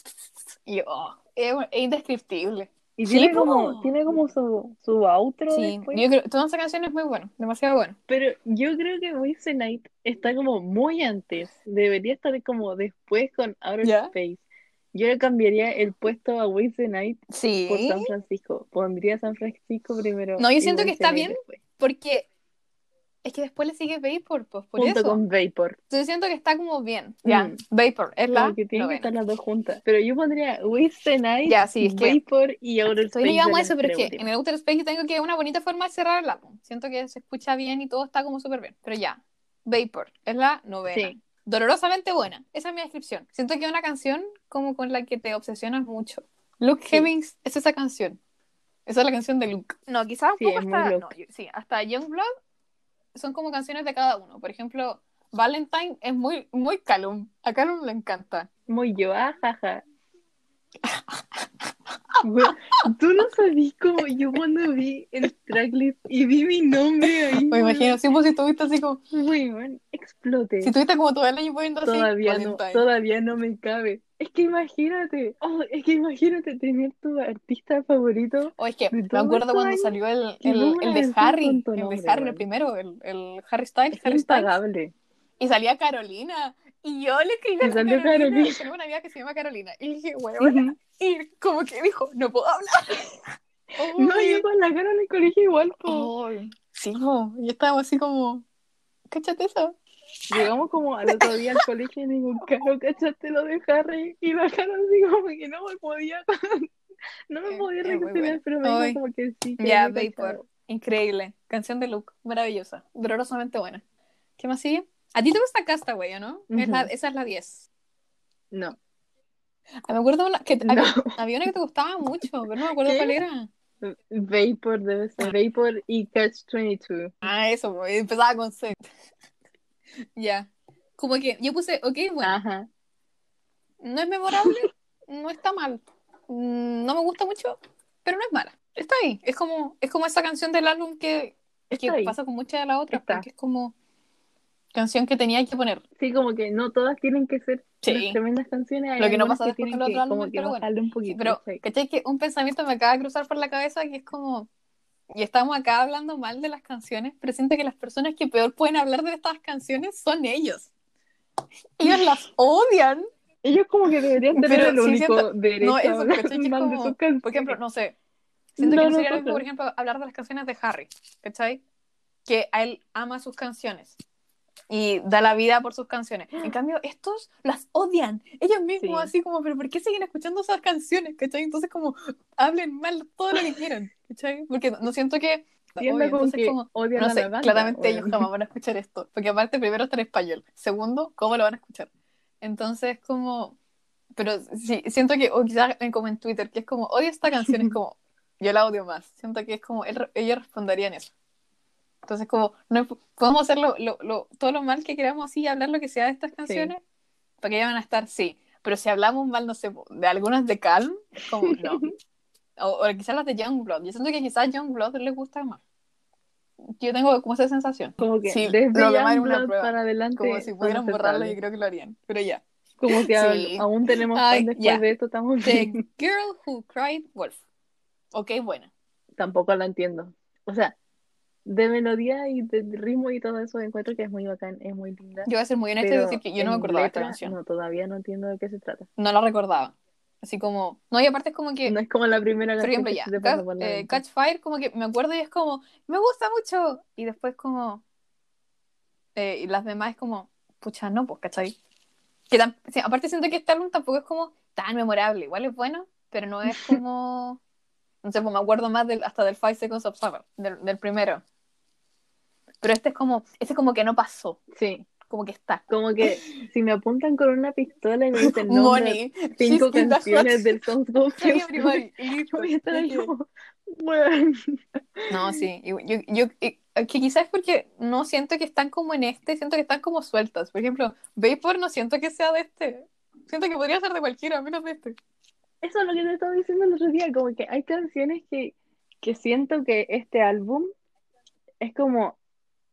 Speaker 1: y yo, oh, es, es indescriptible.
Speaker 2: Y
Speaker 1: Sí,
Speaker 2: tiene
Speaker 1: po.
Speaker 2: como, tiene como su, su outro
Speaker 1: Sí,
Speaker 2: después.
Speaker 1: yo creo toda esa canción es muy buena, demasiado buena.
Speaker 2: Pero yo creo que the Night está como muy antes. Debería estar como después con Outer
Speaker 1: ¿Ya?
Speaker 2: Space. Yo le cambiaría el puesto a Waste the Night
Speaker 1: Sí.
Speaker 2: por San Francisco. Pondría San Francisco primero.
Speaker 1: No, yo siento que está bien.
Speaker 2: después.
Speaker 1: Porque es que después le sigue Vapor, pues por
Speaker 2: Junto
Speaker 1: eso.
Speaker 2: con Vapor.
Speaker 1: Yo siento que está como bien. Ya,
Speaker 2: Mm.
Speaker 1: Vapor, es la
Speaker 2: Como que tienen que estar las dos juntas. Pero yo pondría Waste the Night,
Speaker 1: Ya, sí, es que-
Speaker 2: Vapor y Outer Space.
Speaker 1: Estoy a eso, pero es que en el Outer Space tengo que una bonita forma de cerrar el álbum. Siento que se escucha bien y todo está como súper bien. Pero ya, Vapor, es la novena.
Speaker 2: Sí.
Speaker 1: Dolorosamente buena. Esa es mi descripción. Siento que es una canción como con la que te obsesionas mucho. Luke
Speaker 2: Sí.
Speaker 1: Hemmings es esa canción. Esa es la canción de Luke. No, quizás un
Speaker 2: Sí,
Speaker 1: poco hasta.
Speaker 2: Luke.
Speaker 1: no, yo- sí, hasta Youngblood son como canciones de cada uno. Por ejemplo, Valentine es muy, muy Callum. A Callum le encanta.
Speaker 2: Muy yo, ajaja. Tú no sabías cómo yo cuando vi el tracklist y vi mi nombre ahí.
Speaker 1: Me imagino, sí, pues si tuviste así como.
Speaker 2: Weón, exploté.
Speaker 1: Si tuviste como todo el año poniendo así.
Speaker 2: Todavía no, todavía no me cabe. Es que imagínate, oh, es que imagínate tener tu artista favorito.
Speaker 1: O es que me acuerdo
Speaker 2: estos
Speaker 1: cuando
Speaker 2: años,
Speaker 1: salió el, el, el de Harry,
Speaker 2: tu
Speaker 1: el de
Speaker 2: nombre,
Speaker 1: Harry, el primero, el, el Harry Styles,
Speaker 2: Es
Speaker 1: Harry Styles,
Speaker 2: impagable.
Speaker 1: y salía Carolina, y yo le escribí a Carolina,
Speaker 2: Carolina.
Speaker 1: tengo una amiga que se llama Carolina, y le dije, weón,
Speaker 2: Ujú.
Speaker 1: y como que dijo, no puedo hablar.
Speaker 2: No, yo con la cara en el colegio igual, po.
Speaker 1: Sí, po, y estábamos así como, cáchate eso.
Speaker 2: Llegamos como al otro día al colegio y le digo, Caro, ¿cachaste lo de Harry? Y la cara así como que no me podía, no me
Speaker 1: Eh,
Speaker 2: podía
Speaker 1: bueno.
Speaker 2: pero me dijo como que sí. que
Speaker 1: Ya, Vapor, increíble, canción de Luke, maravillosa, dolorosamente buena. ¿Qué más sigue? A ti te gusta Castaway, ¿o no? Es la-
Speaker 2: Ujú.
Speaker 1: esa es la 10.
Speaker 2: No.
Speaker 1: Ah, me acuerdo una, que
Speaker 2: No.
Speaker 1: había, había una que te gustaba mucho, pero no me acuerdo
Speaker 2: ¿Qué?
Speaker 1: cuál era.
Speaker 2: Vapor debe ser. Vapor y Catch 22.
Speaker 1: Ah, eso, pues, empezaba con C. ya. Como que yo puse, ok, bueno,
Speaker 2: Ajá.
Speaker 1: no es memorable, no está mal. Mm, No me gusta mucho, pero no es mala. Está ahí. Es como, es como esa canción del álbum que, que pasa con muchas de las otras, porque es como canción que tenía que poner.
Speaker 2: Sí, como que no todas tienen que ser
Speaker 1: Sí.
Speaker 2: tremendas canciones.
Speaker 1: Lo que no pasa después
Speaker 2: tienen
Speaker 1: con el
Speaker 2: que
Speaker 1: otro álbum,
Speaker 2: como que
Speaker 1: pero bueno.
Speaker 2: un
Speaker 1: Sí,
Speaker 2: poquito.
Speaker 1: pero,
Speaker 2: ¿cachai?
Speaker 1: ¿cachai? Que un pensamiento me acaba de cruzar por la cabeza que es como, y estamos acá hablando mal de las canciones, pero siento que las personas que peor pueden hablar de estas canciones son ellos. Ellos las odian.
Speaker 2: Ellos como que deberían tener
Speaker 1: Pero
Speaker 2: el
Speaker 1: sí
Speaker 2: único
Speaker 1: siento-
Speaker 2: derecho
Speaker 1: no,
Speaker 2: a
Speaker 1: eso,
Speaker 2: hablar
Speaker 1: ¿cachai?
Speaker 2: Mal de
Speaker 1: como-
Speaker 2: sus canciones.
Speaker 1: Por ejemplo, no sé, siento
Speaker 2: No,
Speaker 1: que no sería
Speaker 2: no,
Speaker 1: mismo, por ejemplo, hablar de las canciones de Harry, ¿cachai? Que a él ama sus canciones y da la vida por sus canciones. En cambio, estos las odian. Ellos mismos
Speaker 2: Sí.
Speaker 1: así como, pero ¿por qué siguen escuchando esas canciones? ¿cachai? Entonces como, hablen mal todo lo que quieran, ¿cachai? Porque no siento que... Obvio, entonces
Speaker 2: que
Speaker 1: como,
Speaker 2: odian
Speaker 1: no
Speaker 2: a
Speaker 1: sé,
Speaker 2: la banda,
Speaker 1: claramente ellos jamás van a escuchar esto. Porque aparte, primero está en español. Segundo, ¿cómo lo van a escuchar? Entonces, como... Pero sí, siento que, o quizás en- como en Twitter, que es como, odio esta canción, es como, yo la odio más. Siento que es como, él- ellos responderían eso. Entonces, como, no, podemos hacer lo, lo- lo- todo lo mal que queramos así, hablar lo que sea de estas canciones, para que ellas van a estar, sí. Pero si hablamos mal, no sé, de algunas de Calm, como, no. O, o quizás las de Youngblood. Yo siento que quizás Youngblood les gusta más. yo tengo como esa sensación.
Speaker 2: Como que
Speaker 1: Sí,
Speaker 2: desde Youngblood
Speaker 1: prueba.
Speaker 2: para adelante.
Speaker 1: Como si pudieran borrarlo, yo creo que lo harían. Pero ya.
Speaker 2: Como que
Speaker 1: Sí.
Speaker 2: aún tenemos
Speaker 1: Ay,
Speaker 2: después
Speaker 1: ya.
Speaker 2: de esto, estamos
Speaker 1: The
Speaker 2: bien.
Speaker 1: Girl Who Cried Wolf. Ok, buena.
Speaker 2: Tampoco la entiendo. O sea, de melodía y de ritmo y todo eso encuentro que es muy bacán, es muy linda.
Speaker 1: Yo voy a ser muy honesta y decir que yo no me acordaba de esta canción. No.
Speaker 2: No, todavía no entiendo de qué se trata.
Speaker 1: la recordaba. Así como. No, y aparte es como que.
Speaker 2: No es como la primera
Speaker 1: por
Speaker 2: canción
Speaker 1: ejemplo, ya.
Speaker 2: se te pasa
Speaker 1: Ca-
Speaker 2: por la
Speaker 1: eh. Catch Fire, como que me acuerdo y es como. Me gusta mucho. Y después, como. eh, y las demás es como. Pucha, no, pues, ¿cachai? Que tam- sí, aparte siento que este álbum tampoco es como tan memorable. Igual es bueno, pero no es como. No sé, pues me acuerdo más del, hasta del Five Seconds of Summer, del, del primero. Pero este es como. Este como que no pasó.
Speaker 2: Sí,
Speaker 1: Como que está.
Speaker 2: como que si me apuntan con una pistola y me dicen
Speaker 1: Money.
Speaker 2: cinco
Speaker 1: She's
Speaker 2: canciones del
Speaker 1: listo.
Speaker 2: Voy a estar ahí
Speaker 1: De que-
Speaker 2: como, bueno.
Speaker 1: No, sí. Yo, yo, y- que quizás es porque no siento que están como en este, siento que están como sueltas. Por ejemplo, Vapor no siento que sea de este. Siento que podría ser de cualquiera, menos de este.
Speaker 2: Eso es lo que te estaba diciendo el otro día, como que hay canciones que, que siento que este álbum es como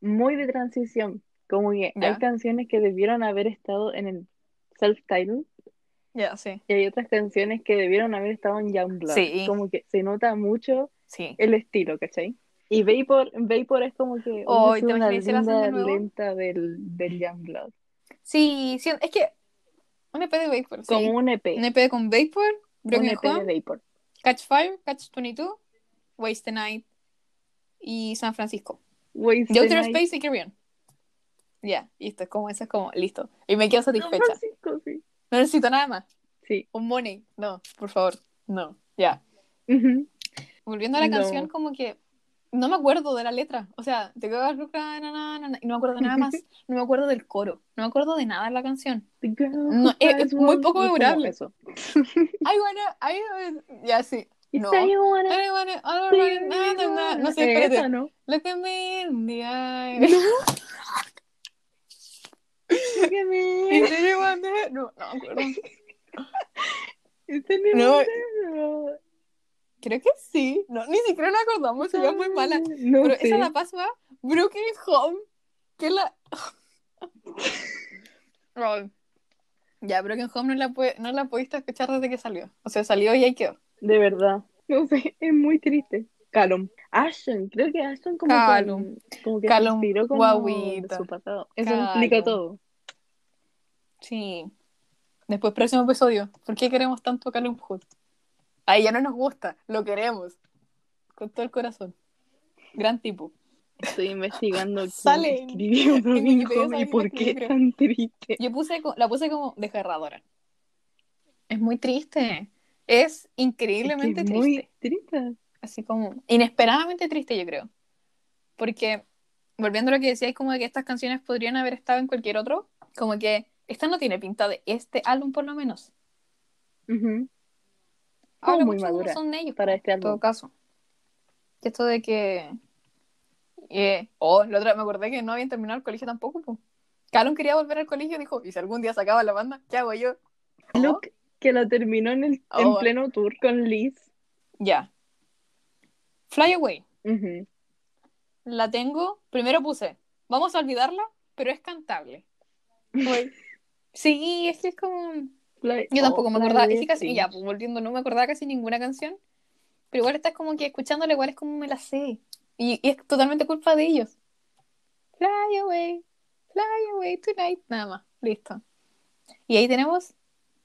Speaker 2: muy de transición, como que hay canciones que debieron haber estado en el self-title
Speaker 1: Ya, sí.
Speaker 2: y hay otras canciones que debieron haber estado en Youngblood,
Speaker 1: Sí.
Speaker 2: como que se nota mucho
Speaker 1: Sí.
Speaker 2: el estilo, ¿cachai? Y Vapor, Vapor es como que
Speaker 1: Oh, ¿te
Speaker 2: una
Speaker 1: de
Speaker 2: linda
Speaker 1: nuevo?
Speaker 2: lenta del, del Youngblood,
Speaker 1: Sí, sí, es que un EP de Vapor. Sí.
Speaker 2: como un EP,
Speaker 1: Un EP con Vapor,
Speaker 2: un
Speaker 1: Broken
Speaker 2: EP
Speaker 1: Home,
Speaker 2: de Vapor.
Speaker 1: Catch Fire, Catch 22, Waste the Night y San Francisco.
Speaker 2: Waste
Speaker 1: Y
Speaker 2: the
Speaker 1: Outer. Space y Carry On. Ya, listo, es como eso es como listo. Y me quedo satisfecha.
Speaker 2: Sí.
Speaker 1: No necesito nada más.
Speaker 2: Sí.
Speaker 1: Un money. No, por favor. No. Ya.
Speaker 2: Ujú.
Speaker 1: Volviendo a la
Speaker 2: No.
Speaker 1: canción, como que no me acuerdo de la letra. O sea, te quedo na, na, na, na, y no me acuerdo de nada más. No me acuerdo del coro. No me acuerdo de nada de la canción. No, es- muy poco memorable.
Speaker 2: eso.
Speaker 1: I wanna, I Ya, sí.
Speaker 2: You
Speaker 1: No.
Speaker 2: say you wanna
Speaker 1: I wanna, I wanna- na, na, na. No sé,
Speaker 2: Esa,
Speaker 1: espérate.
Speaker 2: ¿no?
Speaker 1: Look at me in the eye.
Speaker 2: Look at me.
Speaker 1: It you wanna- No, no me acuerdo.
Speaker 2: Este
Speaker 1: No.
Speaker 2: no.
Speaker 1: Creo que sí. No, ni siquiera nos acordamos. Sería muy mala.
Speaker 2: No
Speaker 1: Pero
Speaker 2: sé.
Speaker 1: esa la paso a Broken Home. Que la. Ya, Broken Home no la, puede, no la pudiste escuchar desde que salió. O sea, salió y ahí quedó.
Speaker 2: De verdad. No sé, es muy triste. Callum. Ashton, creo que Ashton como,
Speaker 1: Callum.
Speaker 2: con- como que
Speaker 1: Callum,
Speaker 2: se inspiró con
Speaker 1: guauita.
Speaker 2: su pasado. Eso
Speaker 1: Callum.
Speaker 2: explica todo.
Speaker 1: Sí. Después, próximo episodio. ¿Por qué queremos tanto a Callum Hood? Ahí ya no nos gusta. Lo queremos. Con todo el corazón. Gran tipo.
Speaker 2: Estoy investigando quién
Speaker 1: Sale
Speaker 2: escribió
Speaker 1: sale
Speaker 2: y por
Speaker 1: escribió,
Speaker 2: qué tan triste.
Speaker 1: Yo puse, la puse como desgarradora. Es muy triste. Es increíblemente
Speaker 2: Es que es muy triste.
Speaker 1: así como inesperadamente triste, yo creo. Porque, volviendo a lo que decíais, como de que estas canciones podrían haber estado en cualquier otro, como que esta no tiene pinta de este álbum, por lo menos.
Speaker 2: Ujú.
Speaker 1: Habla
Speaker 2: muy
Speaker 1: mucho de cómo
Speaker 2: madura
Speaker 1: son ellos,
Speaker 2: para este
Speaker 1: en todo
Speaker 2: álbum.
Speaker 1: caso. Y esto de que. eh, oh, la otra, me acordé que no habían terminado el colegio tampoco. pues. Callum quería volver al colegio y dijo: ¿y si algún día se acaba la banda? ¿Qué hago yo?
Speaker 2: Luke, que la terminó en, el, en
Speaker 1: Oh.
Speaker 2: pleno tour con Liz.
Speaker 1: Ya. Fly Away. La tengo. Primero puse, vamos a olvidarla, pero es cantable. Sí, es que es como.
Speaker 2: Fly-
Speaker 1: Yo tampoco
Speaker 2: oh,
Speaker 1: me acordaba. Es casi,
Speaker 2: sí.
Speaker 1: ya, pues volviendo, no me acordaba casi ninguna canción. Pero igual estás como que escuchándola, igual es como me la sé. Y, y es totalmente culpa de ellos. Fly away, fly away tonight. Nada más, listo. Y ahí tenemos.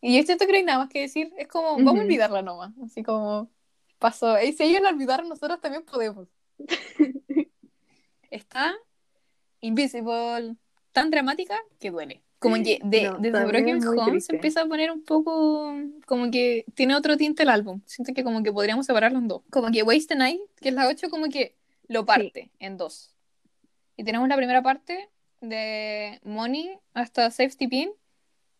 Speaker 1: Y yo siento que no hay nada más que decir. Es como, vamos a olvidarla nomás. Así como pasó. Y si ellos la olvidaron, nosotros también podemos. Está Invisible, tan dramática que duele. Como que de,
Speaker 2: No,
Speaker 1: desde Broken Home
Speaker 2: triste.
Speaker 1: se empieza a poner un poco como que tiene otro tinte el álbum. Siento que como que podríamos separarlo en dos. Como que Waste the Night, que es la 8, como que lo parte en dos. Y tenemos la primera parte de Money hasta Safety Pin.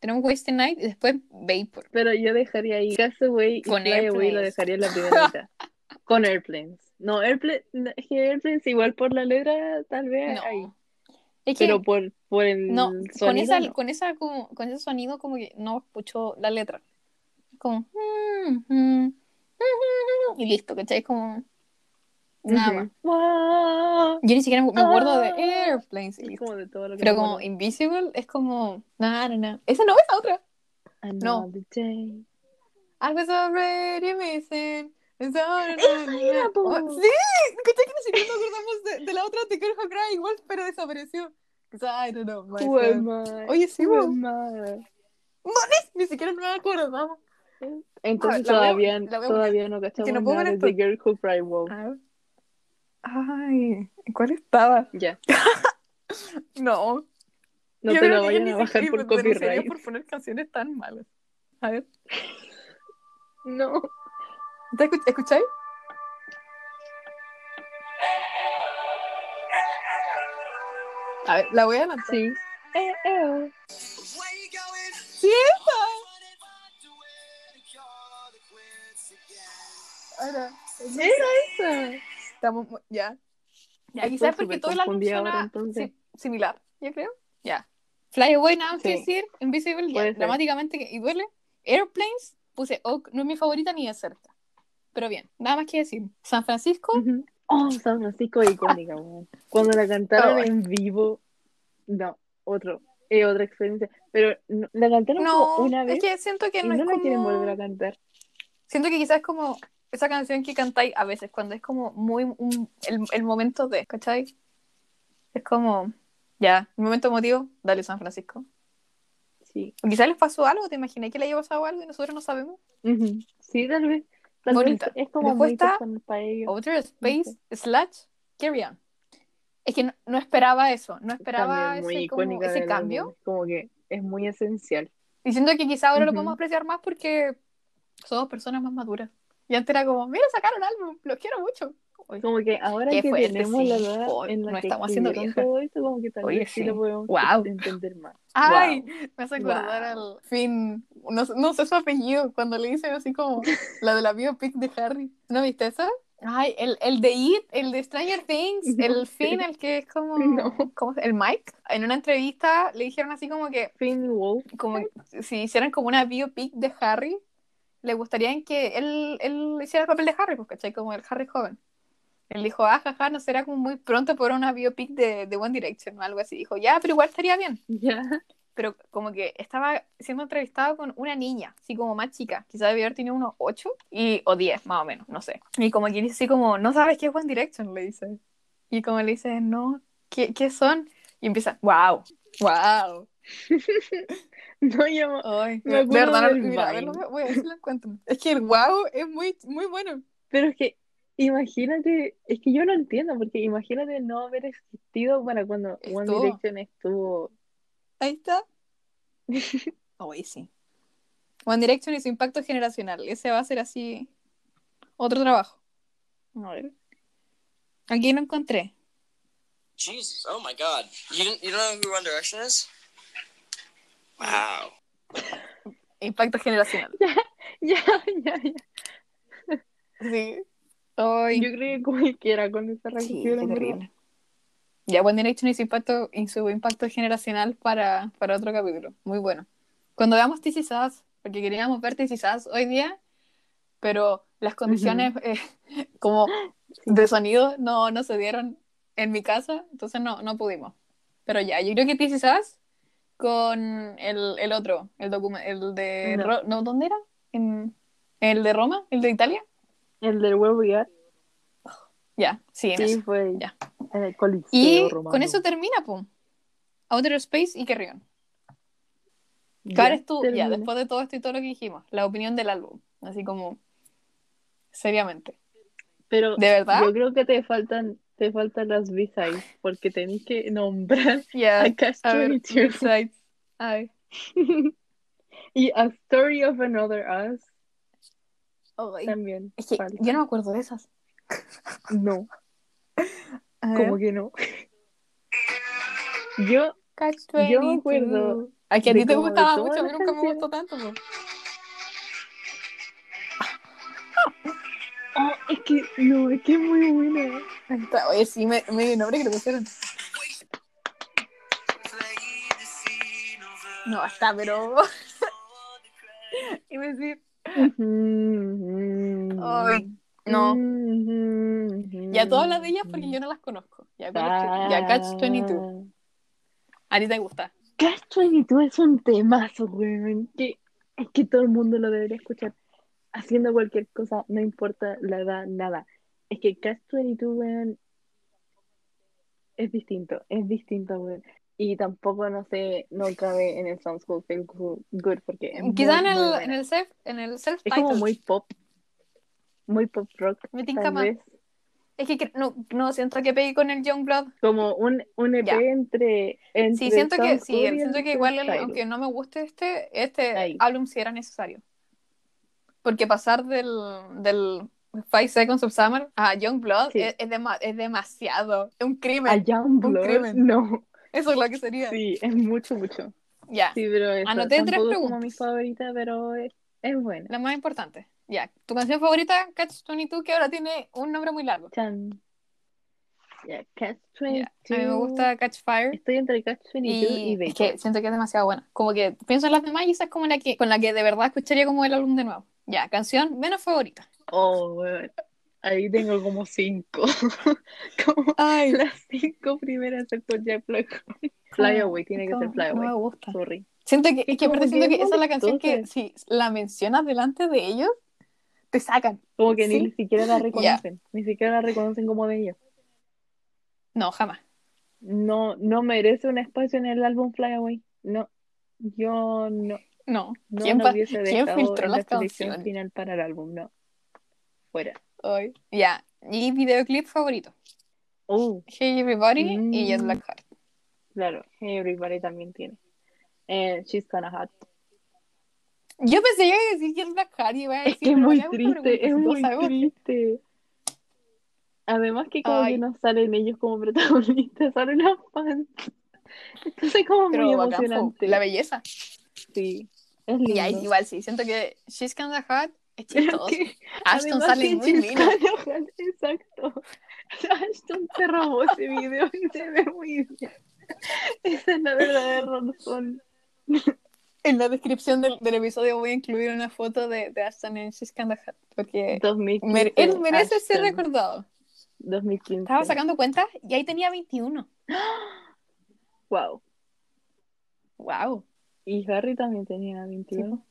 Speaker 1: Tenemos Waste Night y después Vapor.
Speaker 2: Pero yo dejaría ahí Castaway y
Speaker 1: Con
Speaker 2: Fly Away lo
Speaker 1: Airplanes.
Speaker 2: dejaría en la primera mitad. Con Airplanes. No, Airplanes, Airplanes igual por la letra tal vez ahí.
Speaker 1: No. Es que
Speaker 2: Pero por, por el
Speaker 1: no, con
Speaker 2: sonido
Speaker 1: esa,
Speaker 2: no.
Speaker 1: con esa como, con ese sonido como que no escucho la letra. Como mm, mm, mm, y listo, ¿cachai? Como Nada más. Yo ni siquiera me acuerdo de
Speaker 2: Ah.
Speaker 1: Airplanes. listo.
Speaker 2: como de todo lo que
Speaker 1: Pero como
Speaker 2: acuerdo.
Speaker 1: Invisible es como. No, no, no. Esa no es la otra.
Speaker 2: Another day.
Speaker 1: I was already missing.
Speaker 2: ¡Esa era!
Speaker 1: Oh, Sí, ¿cachai que ni siquiera nos acordamos de, de la otra Te quiero Cry igual, pero desapareció. I don't know myself.
Speaker 2: I?
Speaker 1: Oye, sí? No, ni, siquiera me acuerdo.
Speaker 2: Entonces
Speaker 1: Ah,
Speaker 2: todavía,
Speaker 1: a
Speaker 2: todavía no cachamos
Speaker 1: no puedo
Speaker 2: nada de. The Girl Who Cried Wolf.
Speaker 1: Ay, ¿cuál estaba?
Speaker 2: Ya,
Speaker 1: No.
Speaker 2: no
Speaker 1: Yo
Speaker 2: te lo vayan a bajar por
Speaker 1: denunciaría
Speaker 2: copyright.
Speaker 1: por poner canciones tan malas. A ver,
Speaker 2: No.
Speaker 1: ¿te escuch- escucháis? A ver, la voy a adelantar.
Speaker 2: Sí. Eh, eh.
Speaker 1: ¡Sí! Ahora,
Speaker 2: Era esa.
Speaker 1: Estamos ya. Ya, quizás porque el álbum
Speaker 2: confundida ahora,
Speaker 1: si- similar, yo creo. Ya. Fly Away, nada más que
Speaker 2: Sí.
Speaker 1: decir. Invisible, ya. Dramáticamente que- y duele. Airplanes, puse Oak, no es mi favorita ni de cerca. Pero bien, nada más que decir. San Francisco.
Speaker 2: Oh, San Francisco es icónica, weón. Cuando la cantaron
Speaker 1: Oh.
Speaker 2: en vivo, no, otro, es otra experiencia. Pero no- la cantaron
Speaker 1: no,
Speaker 2: como una vez
Speaker 1: es que siento que
Speaker 2: y
Speaker 1: no, es
Speaker 2: la
Speaker 1: como...
Speaker 2: quieren volver a cantar.
Speaker 1: Siento que quizás como esa canción que cantáis a veces, cuando es como muy un- el, el momento de, ¿cachai? Es como, ya, el momento emotivo, dale San Francisco.
Speaker 2: Sí.
Speaker 1: O quizás les pasó algo, ¿te imaginé que le haya pasado algo y nosotros no sabemos?
Speaker 2: Sí, tal vez. Tal
Speaker 1: Bonita.
Speaker 2: vez es como
Speaker 1: Después
Speaker 2: muy para ellos.
Speaker 1: Outer Space slash Carry On. Es que no, no esperaba eso, no esperaba
Speaker 2: También
Speaker 1: ese, como, cambio.
Speaker 2: álbum. Como que es muy esencial.
Speaker 1: Y siento que quizás ahora lo
Speaker 2: Ujú.
Speaker 1: podemos apreciar más porque somos personas más maduras. Y antes era como, mira, sacaron álbum, los quiero mucho. Uy,
Speaker 2: Como que ahora que
Speaker 1: fuerte,
Speaker 2: tenemos la
Speaker 1: sí.
Speaker 2: edad
Speaker 1: Oh,
Speaker 2: en la
Speaker 1: nos
Speaker 2: que
Speaker 1: estamos haciendo
Speaker 2: todo esto, como que tal
Speaker 1: Oye,
Speaker 2: vez sí lo podemos
Speaker 1: Guau.
Speaker 2: entender más.
Speaker 1: Ay,
Speaker 2: Wow.
Speaker 1: me hace acordar
Speaker 2: Wow.
Speaker 1: al fin, no, no sé su apellido, cuando le dicen así como la de la biopic de Harry. ¿No viste esa? Ay, el, el de It, el de Stranger Things,
Speaker 2: No
Speaker 1: el. Finn, el que es como,
Speaker 2: No.
Speaker 1: ¿cómo se- el Mike. En una entrevista le dijeron así como que
Speaker 2: Finn Wolf.
Speaker 1: como si hicieran como una biopic de Harry, le gustaría que él, él hiciera el papel de Harry, pues, ¿cachai? Como el Harry joven. Él dijo, ah, jaja, no será como muy pronto por una biopic de, de One Direction o algo así. Dijo, ya, pero igual estaría bien. Pero como que estaba siendo entrevistado con una niña, así como más chica, quizás debía haber tenido unos 8 y, o 10, más o menos, no sé. Y como que dice así como, no sabes qué es One Direction, le dice. Y como le dice, no, ¿qué, qué son? Y empieza, wow, wow.
Speaker 2: No, yo
Speaker 1: Ay,
Speaker 2: Me
Speaker 1: de
Speaker 2: acuerdo
Speaker 1: verdad, no-
Speaker 2: del
Speaker 1: mira, a ver,
Speaker 2: Vine.
Speaker 1: lo voy- a ver si lo encuentro. Es que el wow es muy, muy bueno.
Speaker 2: Pero es que, imagínate, es que yo no entiendo, porque imagínate no haber existido para cuando One. Direction estuvo.
Speaker 1: Ahí está. Hoy sí. One Direction y su impacto generacional. Ese va a ser así otro trabajo. A ver. Aquí lo encontré.
Speaker 3: Jesus, oh my god. You, didn't, you don't know who One Direction is? Wow.
Speaker 1: Impacto generacional.
Speaker 2: Ya, ya, ya.
Speaker 1: Sí. Ay.
Speaker 2: Yo creo que cualquiera con esa
Speaker 1: Sí,
Speaker 2: reacción.
Speaker 1: terrible. Ya, One Direction y su impacto, y su impacto generacional para, para otro capítulo. Muy bueno. Cuando veamos This Is Us, porque queríamos ver This Is Us hoy día, pero las condiciones eh, como de sonido no, no se dieron en mi casa, entonces no, no pudimos. Pero ya, yo creo que This Is Us con el, el otro, el documento, el de...
Speaker 2: No.
Speaker 1: ¿Dónde era? En, ¿El de Roma? ¿El de Italia?
Speaker 2: El del Where We Are.
Speaker 1: Ya, sí, en
Speaker 2: Sí, fue
Speaker 1: Ya.
Speaker 2: en el Coliseo
Speaker 1: Y
Speaker 2: romano.
Speaker 1: con eso termina, pum. Outer Space y Carrion. ¿Cuál es tu, ya, después de todo esto y todo lo que dijimos, la opinión del álbum? Así como, seriamente.
Speaker 2: Pero
Speaker 1: ¿De verdad?
Speaker 2: yo creo que te faltan, te faltan las B-sides, porque tenés que nombrar
Speaker 1: Ya,
Speaker 2: a Catch
Speaker 1: a ver,
Speaker 2: 22
Speaker 1: Besides. Ay.
Speaker 2: y A Story of Another Us también.
Speaker 1: Es que yo no me acuerdo de esas.
Speaker 2: No, como que no. Yo,
Speaker 1: Catch
Speaker 2: yo me
Speaker 1: 22.
Speaker 2: acuerdo
Speaker 1: A que a ti te gustaba mucho, a mí nunca me gustó tanto. po.
Speaker 2: Oh, es que no, es que es muy buena.
Speaker 1: Oye, sí, me, me dio el nombre que le pusieron. No, está, pero. y me decir, ay, No. Ya tú hablas de ellas porque yo no las conozco. Ya, ¿cuál es que- ya Catch 22. A ti te gusta.
Speaker 2: Catch 22 es un temazo, weón. Que, es que todo el mundo lo debería escuchar. Haciendo cualquier cosa, no importa la edad, nada. Es que Catch 22, weón, es distinto. Es distinto, weón. Y tampoco, no sé, no cabe en el Sound School Feel Good porque
Speaker 1: Quizá en el, en el self, en el self
Speaker 2: Es como muy pop. Muy pop rock,
Speaker 1: Me tinca más. Es que no, no siento que pegue con el Youngblood.
Speaker 2: Como un, un EP
Speaker 1: Ya.
Speaker 2: entre, entre
Speaker 1: Sí, siento que sí, siento que igual el- aunque no me guste este, este álbum sí era necesario. Porque pasar del, del Five Seconds of Summer a Youngblood
Speaker 2: Sí.
Speaker 1: es, es, es demasiado. Es un crimen.
Speaker 2: A Youngblood,
Speaker 1: crimen.
Speaker 2: no.
Speaker 1: Eso es lo que sería.
Speaker 2: Sí, es mucho, mucho.
Speaker 1: Ya,
Speaker 2: Sí, pero eso
Speaker 1: Anoté tres
Speaker 2: es como mi
Speaker 1: preguntas.
Speaker 2: favorita, pero es, es buena.
Speaker 1: la más importante. Ya, tu canción favorita, Catch 22, que ahora tiene un nombre muy largo.
Speaker 2: Chan. Ya, Catch
Speaker 1: Ya,
Speaker 2: 22.
Speaker 1: A mí me gusta Catch Fire.
Speaker 2: Estoy entre Catch 22 y,
Speaker 1: Y es que siento que es demasiado buena. Como que pienso en las demás y esa es como la que, con la que de verdad escucharía como el álbum de nuevo. Ya, canción menos favorita.
Speaker 2: Oh, weón. Ahí tengo como cinco. como
Speaker 1: Ay,
Speaker 2: las cinco primeras por Black. Fly Away, tiene que ser Fly
Speaker 1: No me
Speaker 2: Away.
Speaker 1: gusta.
Speaker 2: Sorry.
Speaker 1: Siento que, es que aparte siento que
Speaker 2: es
Speaker 1: esa es la canción que si la mencionas delante de ellos, te sacan.
Speaker 2: Como que
Speaker 1: Sí.
Speaker 2: ni siquiera la reconocen. Ni siquiera la reconocen como de ellos.
Speaker 1: No, jamás.
Speaker 2: No, no merece un espacio en el álbum Fly Away. No. Yo no.
Speaker 1: No.
Speaker 2: No
Speaker 1: ¿Quién,
Speaker 2: hubiese
Speaker 1: ¿quién filtró
Speaker 2: en la
Speaker 1: las canciones?
Speaker 2: final para el álbum, no. Fuera.
Speaker 1: Ay. Ya. Y videoclip favorito.
Speaker 2: Uh,
Speaker 1: Hey Everybody y Jet
Speaker 2: Mm.
Speaker 1: Black Heart.
Speaker 2: claro, Hey Everybody también tiene. Eh, She's Kinda Hot.
Speaker 1: Yo pensé que iba a decir Jet Black Heart y iba a
Speaker 2: Es
Speaker 1: decir,
Speaker 2: que es muy triste, es
Speaker 1: no
Speaker 2: muy triste. Además que como
Speaker 1: Ay.
Speaker 2: que no salen ellos como protagonistas, salen las fans. Entonces como
Speaker 1: Pero
Speaker 2: muy emocionante.
Speaker 1: la belleza.
Speaker 2: Sí, es lindo.
Speaker 1: Y ahí igual sí, siento que She's Kinda Hot es chistoso.
Speaker 2: que,
Speaker 1: Ashton sale muy lindo.
Speaker 2: Hot, Exacto. Ashton se robó ese video y se ve muy bien. Esa es la verdadera razón.
Speaker 1: En la descripción del, del episodio voy a incluir una foto de, de Ashton en She's Kinda Hot, porque
Speaker 2: 2015.
Speaker 1: mere- él merece ser recordado.
Speaker 2: 2015.
Speaker 1: Estaba sacando cuentas y ahí tenía 21.
Speaker 2: Wow.
Speaker 1: Wow.
Speaker 2: Y Harry también tenía 21.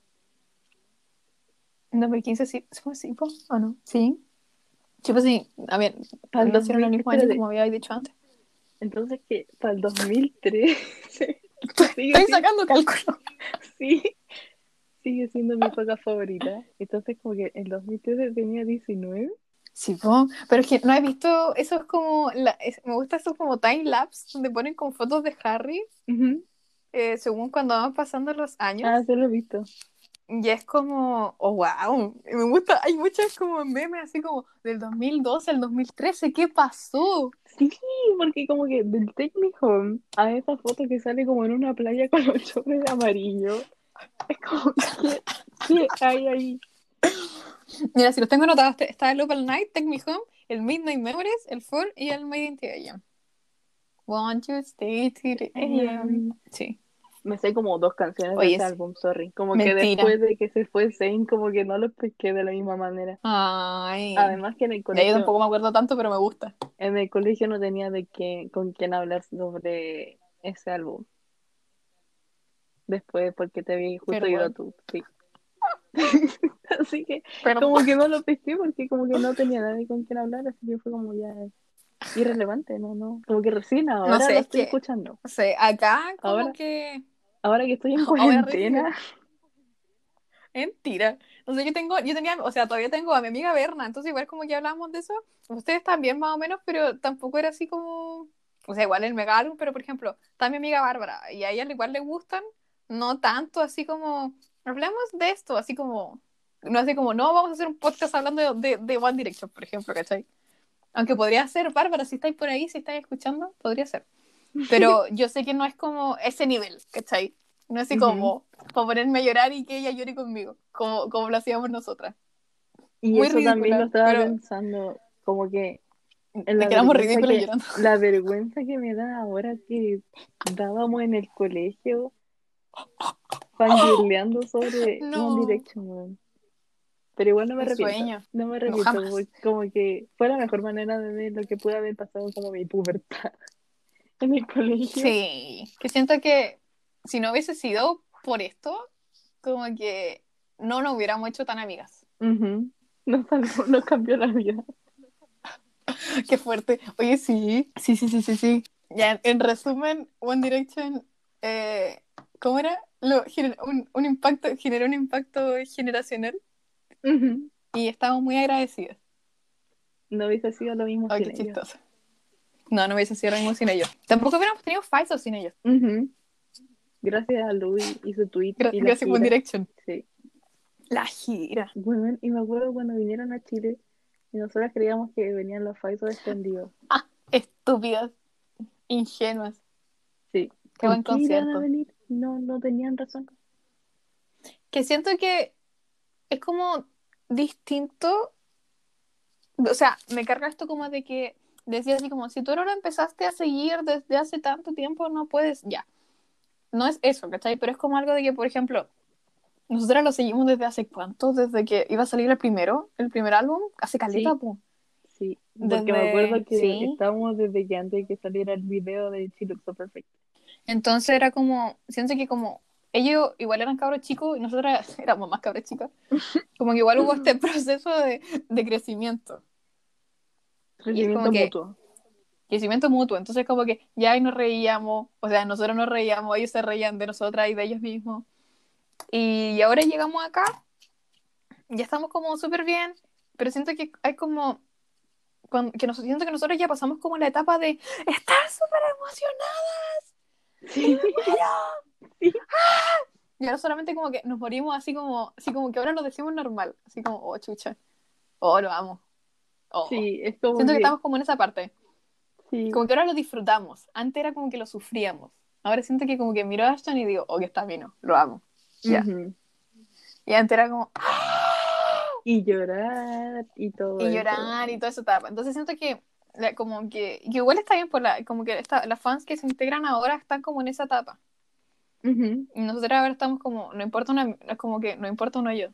Speaker 1: En 2015 sí, ¿fue po? ¿O no? Sí. Sí, pues sí. A ver,
Speaker 2: Para el
Speaker 1: lo hicieron el
Speaker 2: 2000,
Speaker 1: mismo año
Speaker 2: espérate,
Speaker 1: como había dicho antes.
Speaker 2: Entonces, que para el 2013 sigue,
Speaker 1: Estoy
Speaker 2: siendo-
Speaker 1: sacando cálculo.
Speaker 2: sí, sigue siendo mi época favorita. Entonces, como que en 2013 tenía 19.
Speaker 1: Sí, po. pero es que no he visto, eso es como, la- es- me gusta eso como time lapse, donde ponen con fotos de Harry, eh, según cuando van pasando los años.
Speaker 2: Ah, se lo he visto.
Speaker 1: Y es como, oh, wow, me gusta, hay muchas como memes así como del 2012 al 2013, ¿qué pasó?
Speaker 2: Sí, porque como que del Take Me Home a esa foto que sale como en una playa con los chores de amarillo. Es como, ¿qué, qué hay ahí?
Speaker 1: Mira, si los tengo anotados, está el Opal Night, Take Me Home, el Midnight Memories, el Four y el Made in AM. Want you stay till the AM. Sí.
Speaker 2: Me sé como dos canciones
Speaker 1: Oye,
Speaker 2: de
Speaker 1: sí.
Speaker 2: álbum, sorry. Como que después de que se fue Zayn, como que no los pesqué de la misma manera.
Speaker 1: Ay.
Speaker 2: Además que en el
Speaker 1: Ya, yo
Speaker 2: colegio,
Speaker 1: tampoco me acuerdo tanto, pero me gusta.
Speaker 2: en el colegio no tenía de qué, con quién hablar sobre ese álbum. Después, porque te vi justo ido tú, sí. así que
Speaker 1: Pero
Speaker 2: como que no lo pesqué porque como que no tenía nadie con quien hablar, así que fue como ya irrelevante, no, no. Como que recién ahora
Speaker 1: sé,
Speaker 2: lo
Speaker 1: es
Speaker 2: estoy
Speaker 1: que-
Speaker 2: escuchando.
Speaker 1: no sé, acá como
Speaker 2: Ahora-
Speaker 1: que
Speaker 2: Ahora que estoy en cuarentena,
Speaker 1: mentira. Sé, yo tengo, yo tenía, o sea, todavía tengo a mi amiga Berna, entonces igual como que hablamos de eso, ustedes también más o menos, pero tampoco era así como, o sea, igual el mega álbum, pero por ejemplo, está mi amiga Bárbara, y a ella igual le gustan, no tanto así como, hablamos de esto, así como, no así como, no, vamos a hacer un podcast hablando de, de, de One Direction, por ejemplo, ¿cachai? Aunque podría ser, Bárbara, si estáis por ahí, si estáis escuchando, podría ser. Pero yo sé que no es como ese nivel, ¿cachai? No es así como para ponerme a llorar y que ella llore conmigo, como, como lo hacíamos nosotras.
Speaker 2: y
Speaker 1: Muy
Speaker 2: eso también
Speaker 1: ridícula,
Speaker 2: lo estaba
Speaker 1: pero-
Speaker 2: pensando, como que la
Speaker 1: que éramos
Speaker 2: vergüenza
Speaker 1: ridículas
Speaker 2: que-
Speaker 1: llorando.
Speaker 2: La vergüenza que me da ahora que dábamos en el colegio fangirleando sobre
Speaker 1: No.
Speaker 2: One Direction. Pero igual no me arrepiento.
Speaker 1: sueño.
Speaker 2: No me
Speaker 1: No,
Speaker 2: arrepiento, porque como que fue la mejor manera de ver lo que pude haber pasado como mi pubertad en el colegio.
Speaker 1: Sí, que siento que si no hubiese sido por esto, como que no nos hubiéramos hecho tan amigas.
Speaker 2: Nos salvó, nos cambió la vida.
Speaker 1: Qué fuerte. Oye, sí, sí, sí, sí, sí, sí. Ya, en resumen, One Direction, eh, ¿cómo era? Lo, un, un impacto, generó un impacto generacional
Speaker 2: Ujú.
Speaker 1: y estamos muy agradecidos.
Speaker 2: No hubiese sido lo mismo sin
Speaker 1: qué chistoso. No, no hubiese sido lo mismo sin ellos. Tampoco hubiéramos tenido Faiso sin ellos.
Speaker 2: Gracias a Louis y su tweet.
Speaker 1: Gra-
Speaker 2: y
Speaker 1: Gracias, One. Direction.
Speaker 2: Sí.
Speaker 1: La gira.
Speaker 2: Bueno, y me acuerdo cuando vinieron a Chile y nosotros creíamos que venían los Faisos escondidos.
Speaker 1: Estúpidas. Ingenuas.
Speaker 2: Sí.
Speaker 1: Qué buen
Speaker 2: ¿Por qué iban a
Speaker 1: concierto.
Speaker 2: venir? No, no tenían razón.
Speaker 1: que siento que es como distinto. O sea, me carga esto como de que decía así como, si tú no lo empezaste a seguir desde hace tanto tiempo, no puedes, ya. No es eso, ¿cachai? Pero es como algo de que, por ejemplo, nosotros lo seguimos desde hace cuánto, desde que iba a salir el primero, el primer álbum, hace caleta,
Speaker 2: Sí.
Speaker 1: po.
Speaker 2: Sí, porque
Speaker 1: Desde-
Speaker 2: me acuerdo que
Speaker 1: sí.
Speaker 2: estábamos desde que antes de que saliera el video de She Looks So Perfect.
Speaker 1: Entonces era como, siento que como ellos igual eran cabros chicos y nosotros éramos más cabros chicos, como que igual hubo este proceso de, de crecimiento.
Speaker 2: Crecimiento
Speaker 1: que-
Speaker 2: mutuo.
Speaker 1: crecimiento mutuo. Entonces, como que ya nos reíamos, o sea, nosotros nos reíamos, ellos se reían de nosotras y de ellos mismos. Y ahora llegamos acá, ya estamos como súper bien, pero siento que hay como. cuan- que nos, siento que nosotros ya pasamos como la etapa de estar súper emocionadas.
Speaker 2: Sí.
Speaker 1: Y ahora solamente como que nos morimos así como, así como que ahora lo decimos normal, así como, oh, chucha, oh, lo amo. Oh.
Speaker 2: Sí, es como
Speaker 1: Siento que
Speaker 2: que,
Speaker 1: estamos como en esa parte.
Speaker 2: sí.
Speaker 1: Como que ahora lo disfrutamos. Antes era como que lo sufríamos. Ahora siento que como que miro a Ashton y digo, oh, que está vino, lo amo. Ya.
Speaker 2: Ujú.
Speaker 1: Y antes era como, ¡ah!
Speaker 2: Y llorar y todo
Speaker 1: y
Speaker 2: eso.
Speaker 1: llorar y toda esa etapa. Entonces siento que como que, que igual está bien por la, como que esta- las fans que se integran ahora están como en esa etapa.
Speaker 2: Ujú.
Speaker 1: Y nosotros ahora estamos como, no importa una, como que no importa uno yo.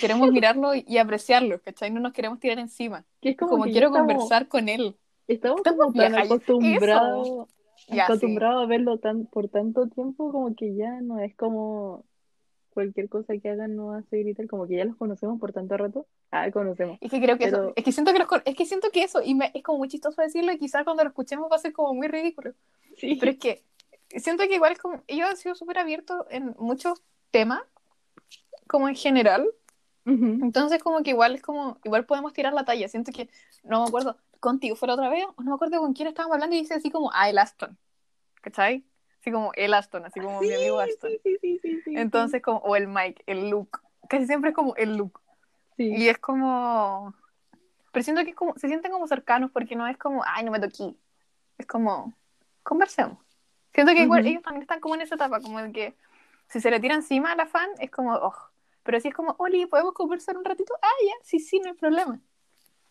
Speaker 1: Queremos mirarlo y, apreciarlo, ¿cachai? No nos queremos tirar encima.
Speaker 2: Que es
Speaker 1: Como,
Speaker 2: como, que
Speaker 1: quiero
Speaker 2: estamos,
Speaker 1: conversar con él.
Speaker 2: Estamos
Speaker 1: Estamos
Speaker 2: como tan
Speaker 1: eso.
Speaker 2: acostumbrados,
Speaker 1: Ya, sí.
Speaker 2: a verlo tan, por tanto tiempo, como que ya no es como cualquier cosa que hagan no hace gritar, como que ya los conocemos por tanto rato. Ah, conocemos.
Speaker 1: Es que creo que eso,
Speaker 2: Pero-
Speaker 1: es que siento que los es que siento que eso, y me- es como muy chistoso decirlo, y quizás cuando lo escuchemos va a ser como muy ridículo.
Speaker 2: Sí.
Speaker 1: Pero es que siento que igual como, ellos han sido súper abiertos en muchos temas, como en general. Entonces como que igual es como, igual podemos tirar la talla. Siento que, no me acuerdo, contigo fue la otra vez, o no me acuerdo con quién estábamos hablando y dice así como, ah, el Aston. ¿Cachai? Así como el Aston, así como mi amigo Aston.
Speaker 2: Sí, sí, sí, sí, sí,
Speaker 1: Entonces como, o el Mike, el Luke. Casi siempre es como el Luke.
Speaker 2: sí.
Speaker 1: Y es como. Pero siento que es como, se sienten como cercanos porque no es como, ay, no me toqué. Es como, conversemos. Siento que igual
Speaker 2: Ujú.
Speaker 1: ellos también están como en esa etapa, como de que si se le tira encima a la fan, es como, oh. Pero si es como, Oli, ¿podemos conversar un ratito? Ah, ya, sí, sí, no hay problema.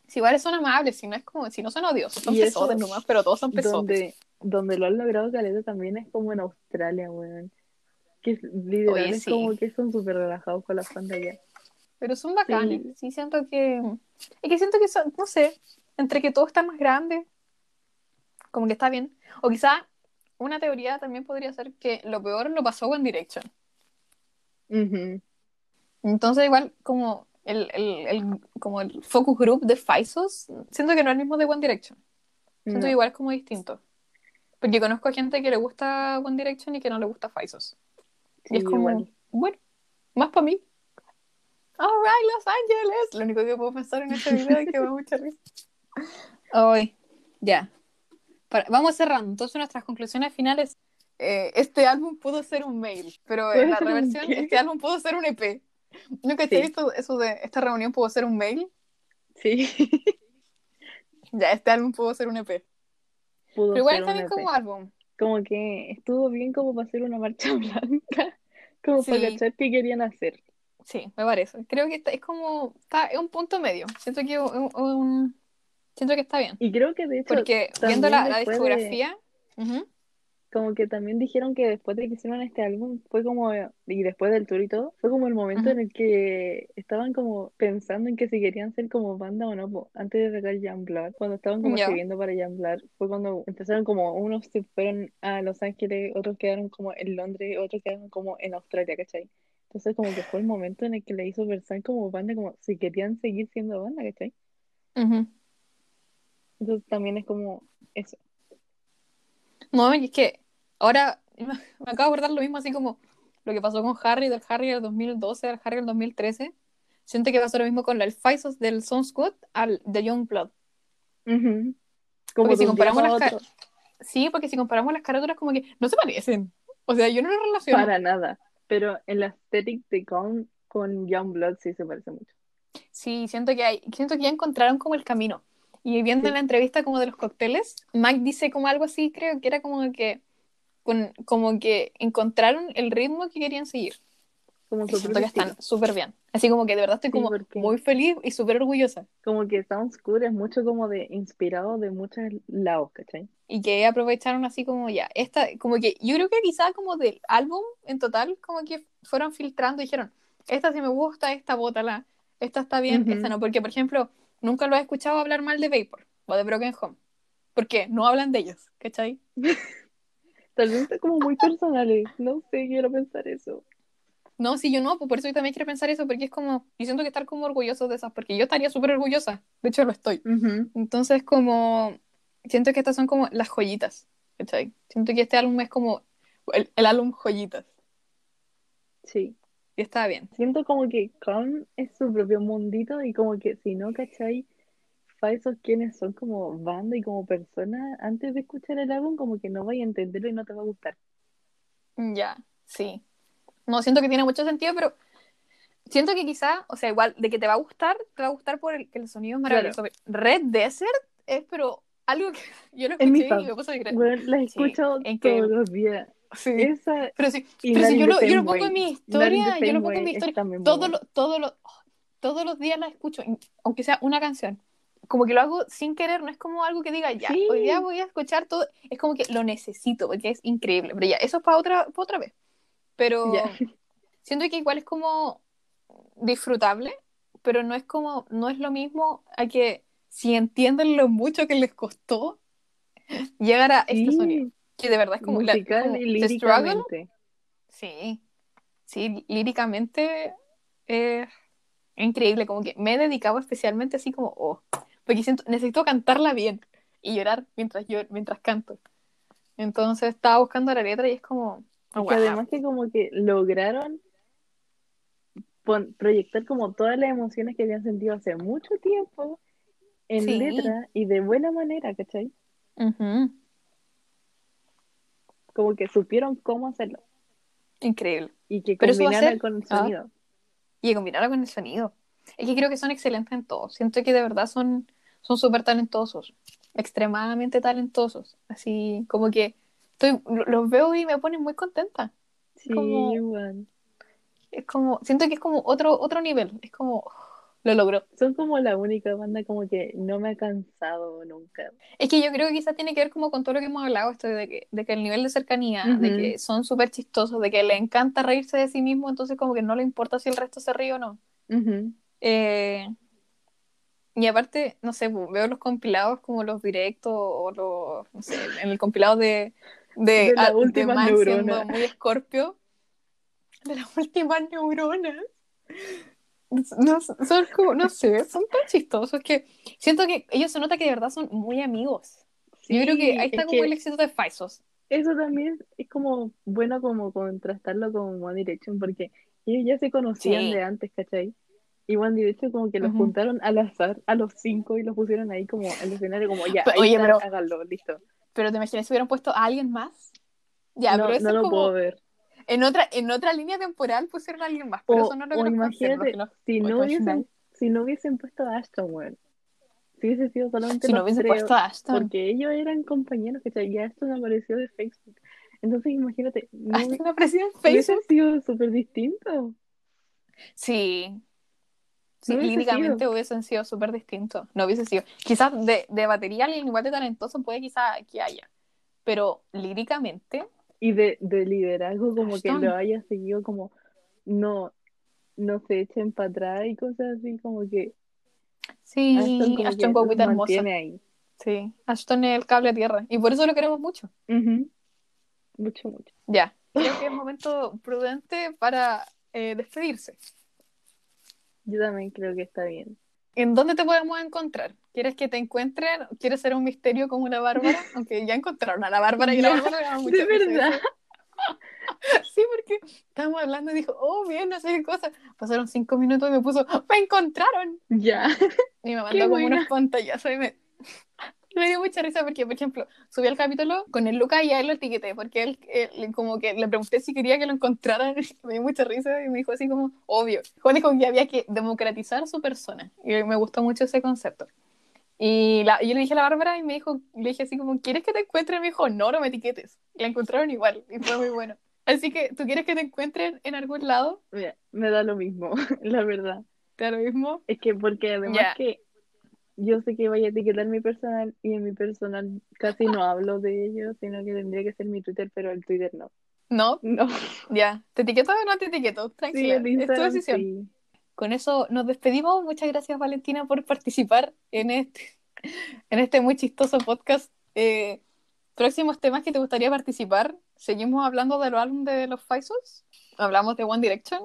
Speaker 1: Si igual son amables, si no es como, si no son odiosos, son pesotes nomás, pero todos son pesotes.
Speaker 2: donde, donde lo han logrado Caleta también es como en Australia, weón. Que literal
Speaker 1: Oye,
Speaker 2: es
Speaker 1: sí.
Speaker 2: como que son súper relajados con la fan de allá.
Speaker 1: Pero son bacanes.
Speaker 2: Sí.
Speaker 1: Sí. siento que. Es que siento que son, no sé, entre que todo está más grande, como que está bien. O quizá una teoría también podría ser que lo peor lo pasó One Direction.
Speaker 2: Ujú.
Speaker 1: Entonces, igual, como el, el, el- como el focus group de Faisos, siento que no es el mismo de One Direction. Siento
Speaker 2: No.
Speaker 1: igual es como distinto. Porque conozco a gente que le gusta One Direction y que no le gusta Faisos.
Speaker 2: Sí,
Speaker 1: y es como,
Speaker 2: igual.
Speaker 1: bueno, más para mí. Alright, Los Ángeles. Lo único que puedo pensar en este video es que me da mucha risa. Hoy, ya. Para- vamos cerrando. Entonces, nuestras conclusiones finales. eh, este álbum pudo ser un mail, pero
Speaker 2: ¿Puede
Speaker 1: en la reversión, este álbum pudo ser un EP. ¿Nunca te he
Speaker 2: Sí.
Speaker 1: visto eso de esta reunión pudo ser un mail?
Speaker 2: Sí.
Speaker 1: Ya, este álbum pudo ser un EP.
Speaker 2: Pudo
Speaker 1: Pero igual está
Speaker 2: un
Speaker 1: bien como álbum.
Speaker 2: Como que estuvo bien como para hacer una marcha blanca. Como para
Speaker 1: Sí.
Speaker 2: cachar qué querían hacer.
Speaker 1: Sí, me parece. Creo que está- es como, está, es un punto medio. Siento que un- un- siento que está bien.
Speaker 2: Y creo que de hecho
Speaker 1: Porque viendo la, la
Speaker 2: después de-
Speaker 1: discografía, ujú,
Speaker 2: como que también dijeron que después de que hicieron este álbum, fue como, y después del tour y todo, fue como el momento en el que estaban como pensando en que si querían ser como banda o no, antes de sacar Youngblood, cuando estaban como escribiendo para Youngblood, fue cuando empezaron como, unos se fueron a Los Ángeles, otros quedaron como en Londres, otros quedaron como en Australia, ¿cachai? Entonces como que fue el momento en el que le hizo pensar como banda, como si querían seguir siendo banda, ¿cachai? Entonces también es como eso.
Speaker 1: No, y es que ahora me acabo de acordar lo mismo, así como lo que pasó con Harry, del Harry del 2012 al Harry del 2013. Siento que pasó lo mismo con el Faisos del Son Scott al de Youngblood.
Speaker 2: Ujú.
Speaker 1: Porque
Speaker 2: Como
Speaker 1: si
Speaker 2: de un
Speaker 1: comparamos las. Sí, porque si comparamos las carátulas como que no se parecen. O sea, yo no lo relaciono.
Speaker 2: Para nada. Pero en la aesthetic de Con con Youngblood sí se parece mucho.
Speaker 1: Sí, siento que hay, siento que ya encontraron como el camino. Y viendo
Speaker 2: Sí.
Speaker 1: la entrevista como de los cócteles, Mike dice como algo así, creo que era como que con- como que encontraron el ritmo que querían seguir.
Speaker 2: Como
Speaker 1: que están súper bien. Así como que de verdad estoy como muy feliz y súper orgullosa.
Speaker 2: Como que Sounds Good es mucho como de inspirado de muchos lados, ¿cachai?
Speaker 1: Y que aprovecharon así como ya, esta, como que yo creo que quizá como del álbum en total, como que fueron filtrando y dijeron, esta sí me gusta, esta bótala, esta está bien,
Speaker 2: Ujú.
Speaker 1: esta no. Porque, por ejemplo, nunca lo he escuchado hablar mal de Vapor o de Broken Home. Porque no hablan de ellos, ¿cachai?
Speaker 2: Tal vez está como muy personales. No sé, quiero pensar eso.
Speaker 1: No, si yo no, pues por eso yo también quiero pensar eso, porque es como, yo siento que estar como orgullosos de esas, porque yo estaría súper orgullosa, de hecho lo estoy.
Speaker 2: Ujú.
Speaker 1: Entonces, como, siento que estas son como las joyitas, ¿cachai? Siento que este álbum es como el, el álbum joyitas,
Speaker 2: Sí.
Speaker 1: y está bien.
Speaker 2: Siento como que Con es su propio mundito y como que si no, ¿cachai? Faisos quienes son como banda y como persona, antes de escuchar el álbum como que no vaya a entenderlo y no te va a gustar.
Speaker 1: Ya, sí. No, siento que tiene mucho sentido, pero siento que quizá, o sea, igual, de que te va a gustar, te va a gustar por el, que el sonido es maravilloso. Red Desert es, pero algo que yo lo
Speaker 2: Es
Speaker 1: escuché y me puse a.
Speaker 2: Bueno, la
Speaker 1: Sí,
Speaker 2: escucho
Speaker 1: increíble.
Speaker 2: todos los días.
Speaker 1: Sí.
Speaker 2: Esa
Speaker 1: Pero sí, pero si yo lo, yo lo pongo en mi historia, yo lo pongo en mi historia, todos los, todos los, todos los días la escucho, aunque sea una canción. Como que lo hago sin querer, no es como algo que diga, ya,
Speaker 2: Sí.
Speaker 1: hoy día voy a escuchar todo, es como que lo necesito, porque es increíble, pero ya, eso es para otra, para otra vez. Pero siento que igual es como disfrutable, pero no es como, no es lo mismo a que si entienden lo mucho que les costó llegar a este
Speaker 2: Sí,
Speaker 1: sonido, que de verdad es como, la-
Speaker 2: musical
Speaker 1: como
Speaker 2: y
Speaker 1: The Struggle. Sí, sí, líricamente es increíble, como que me he dedicado especialmente así como, oh, porque siento, necesito cantarla bien y llorar mientras yo, mientras canto. Entonces estaba buscando la letra y es como, wow.
Speaker 2: que además que como que lograron proyectar como todas las emociones que habían sentido hace mucho tiempo en
Speaker 1: Sí.
Speaker 2: letra y de buena manera, ¿cachai?
Speaker 1: Ujú,
Speaker 2: Como que supieron cómo hacerlo
Speaker 1: Increíble.
Speaker 2: y que
Speaker 1: Pero
Speaker 2: combinara
Speaker 1: ser-
Speaker 2: con el
Speaker 1: ah.
Speaker 2: sonido.
Speaker 1: Y combinarla con el sonido. Es que creo que son excelentes en todo. Siento que de verdad son son súper talentosos, extremadamente talentosos. Así como que estoy, lo- los veo y me ponen muy contenta.
Speaker 2: Sí,
Speaker 1: como-
Speaker 2: igual.
Speaker 1: Es como, siento que es como otro, otro nivel. Es como, lo logró.
Speaker 2: Son como la única banda como que no me ha cansado nunca.
Speaker 1: Es que yo creo que quizás tiene que ver como con todo lo que hemos hablado, esto de que, de que el nivel de cercanía, de
Speaker 2: Ujú.
Speaker 1: que son súper chistosos, de que le encanta reírse de sí mismo, entonces como que no le importa si el resto se ríe o no.
Speaker 2: Ujú.
Speaker 1: Eh, y aparte, no sé, pu- veo los compilados como los directos o los, no sé, en el compilado de, de,
Speaker 2: De las
Speaker 1: ah, de siendo
Speaker 2: neuronas.
Speaker 1: muy escorpio, de las últimas neuronas. No, son como, no sé, son tan chistosos que siento que ellos se nota que de verdad son muy amigos. Yo creo que ahí está
Speaker 2: es
Speaker 1: como el éxito de Faisos.
Speaker 2: Eso también es como bueno como contrastarlo con One Direction porque ellos ya se conocían
Speaker 1: Sí.
Speaker 2: de antes, ¿cachai? Y One Direction como que los juntaron al azar a los cinco y los pusieron ahí como al escenario como ya,
Speaker 1: Pero,
Speaker 2: ahí
Speaker 1: oye, pero-
Speaker 2: háganlo, listo.
Speaker 1: Pero te imaginas si hubieran puesto a alguien más. Ya,
Speaker 2: no,
Speaker 1: pero eso
Speaker 2: no
Speaker 1: es
Speaker 2: lo
Speaker 1: como
Speaker 2: puedo ver.
Speaker 1: en otra, en otra línea temporal pusieron a alguien más, pero
Speaker 2: O,
Speaker 1: eso no lo
Speaker 2: imagínate,
Speaker 1: no-
Speaker 2: si no hubiesen, si no hubiesen puesto a Ashton, weón. Si hubiese sido solamente
Speaker 1: Si no
Speaker 2: los
Speaker 1: hubiesen
Speaker 2: tres,
Speaker 1: puesto a Ashton,
Speaker 2: porque ellos eran compañeros, ¿cachai? Ya Ashton apareció de Facebook. Entonces imagínate, no
Speaker 1: Ashton apareció en
Speaker 2: hubiese
Speaker 1: Facebook.
Speaker 2: sido súper distinto.
Speaker 1: Sí. Sí,
Speaker 2: No
Speaker 1: líricamente
Speaker 2: sido.
Speaker 1: hubiesen sido súper distintos. No hubiese sido. Quizás de, de batería alguien igual de talentoso puede quizás que haya. pero líricamente,
Speaker 2: Y de, de liderazgo, como que
Speaker 1: Ashton.
Speaker 2: lo haya seguido como no, no se echen para atrás y cosas así, como que
Speaker 1: sí,
Speaker 2: Ashton como
Speaker 1: Ashton
Speaker 2: que
Speaker 1: hermosa.
Speaker 2: ahí.
Speaker 1: Sí, Ashton es el cable a tierra. Y por eso lo queremos mucho.
Speaker 2: Ujú. Mucho, mucho.
Speaker 1: Ya. Creo que es momento prudente para eh, despedirse.
Speaker 2: Yo también creo que está bien.
Speaker 1: ¿En dónde te podemos encontrar? ¿Quieres que te encuentren? ¿Quieres ser un misterio como una Bárbara? Aunque ya encontraron a la Bárbara y la Bárbara mucha
Speaker 2: de verdad.
Speaker 1: Sí, porque estábamos hablando y dijo, oh, bien, no sé qué cosa. Pasaron cinco minutos y me puso, ¡me encontraron!
Speaker 2: Ya.
Speaker 1: Y me mandó
Speaker 2: Qué
Speaker 1: como
Speaker 2: buena.
Speaker 1: unas pantallazos y me... me dio mucha risa porque, por ejemplo, subí el capítulo con el Luca y a él lo etiqueté porque él, él como que le pregunté si quería que lo encontraran me dio mucha risa y me dijo así como, obvio. Juan dijo que había que democratizar su persona y me gustó mucho ese concepto. Y, la, yo le dije a la Bárbara y me dijo, le dije así como, ¿quieres que te encuentren? Me dijo, no, no me etiquetes. Y la encontraron igual y fue muy bueno. Así que, ¿tú quieres que te encuentren en algún lado?
Speaker 2: Mira, me da lo mismo, la verdad.
Speaker 1: ¿Te da lo mismo?
Speaker 2: Es que porque además
Speaker 1: Ya.
Speaker 2: que yo sé que vaya a etiquetar mi personal y en mi personal casi no hablo de ello, sino que tendría que ser mi Twitter, pero el Twitter no.
Speaker 1: No,
Speaker 2: No.
Speaker 1: ya. ¿Te etiqueto o no te etiqueto?
Speaker 2: Sí,
Speaker 1: Tranquila,
Speaker 2: el
Speaker 1: es tu decisión.
Speaker 2: sí.
Speaker 1: Con eso nos despedimos. Muchas gracias, Valentina, por participar en este, en este muy chistoso podcast. Eh, próximos temas que te gustaría participar. Seguimos hablando de los álbumes de los Faisos. Hablamos de One Direction.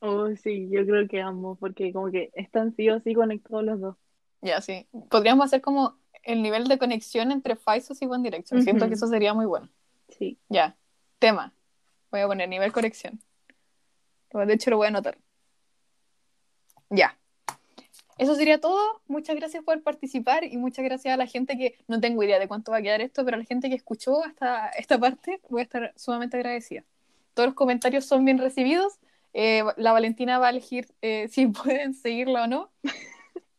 Speaker 2: Oh, sí, yo creo que amo, porque como que están sí o sí conectados los dos.
Speaker 1: Ya, sí. Podríamos hacer como el nivel de conexión entre Faisos y One Direction. Siento
Speaker 2: Ujú.
Speaker 1: que eso sería muy bueno.
Speaker 2: Sí.
Speaker 1: Ya. Tema. Voy a poner nivel conexión. De hecho, lo voy a anotar. Ya. Eso sería todo. Muchas gracias por participar y muchas gracias a la gente que no tengo idea de cuánto va a quedar esto, pero a la gente que escuchó hasta esta parte voy a estar sumamente agradecida. Todos los comentarios son bien recibidos. Eh, la Valentina va a elegir eh, si pueden seguirla o no.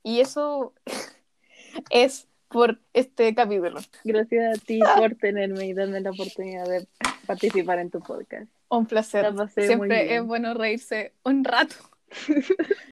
Speaker 1: Y eso es por este capítulo.
Speaker 2: Gracias a ti por tenerme y darme la oportunidad de participar en tu podcast.
Speaker 1: Un placer. Siempre es bueno reírse un rato.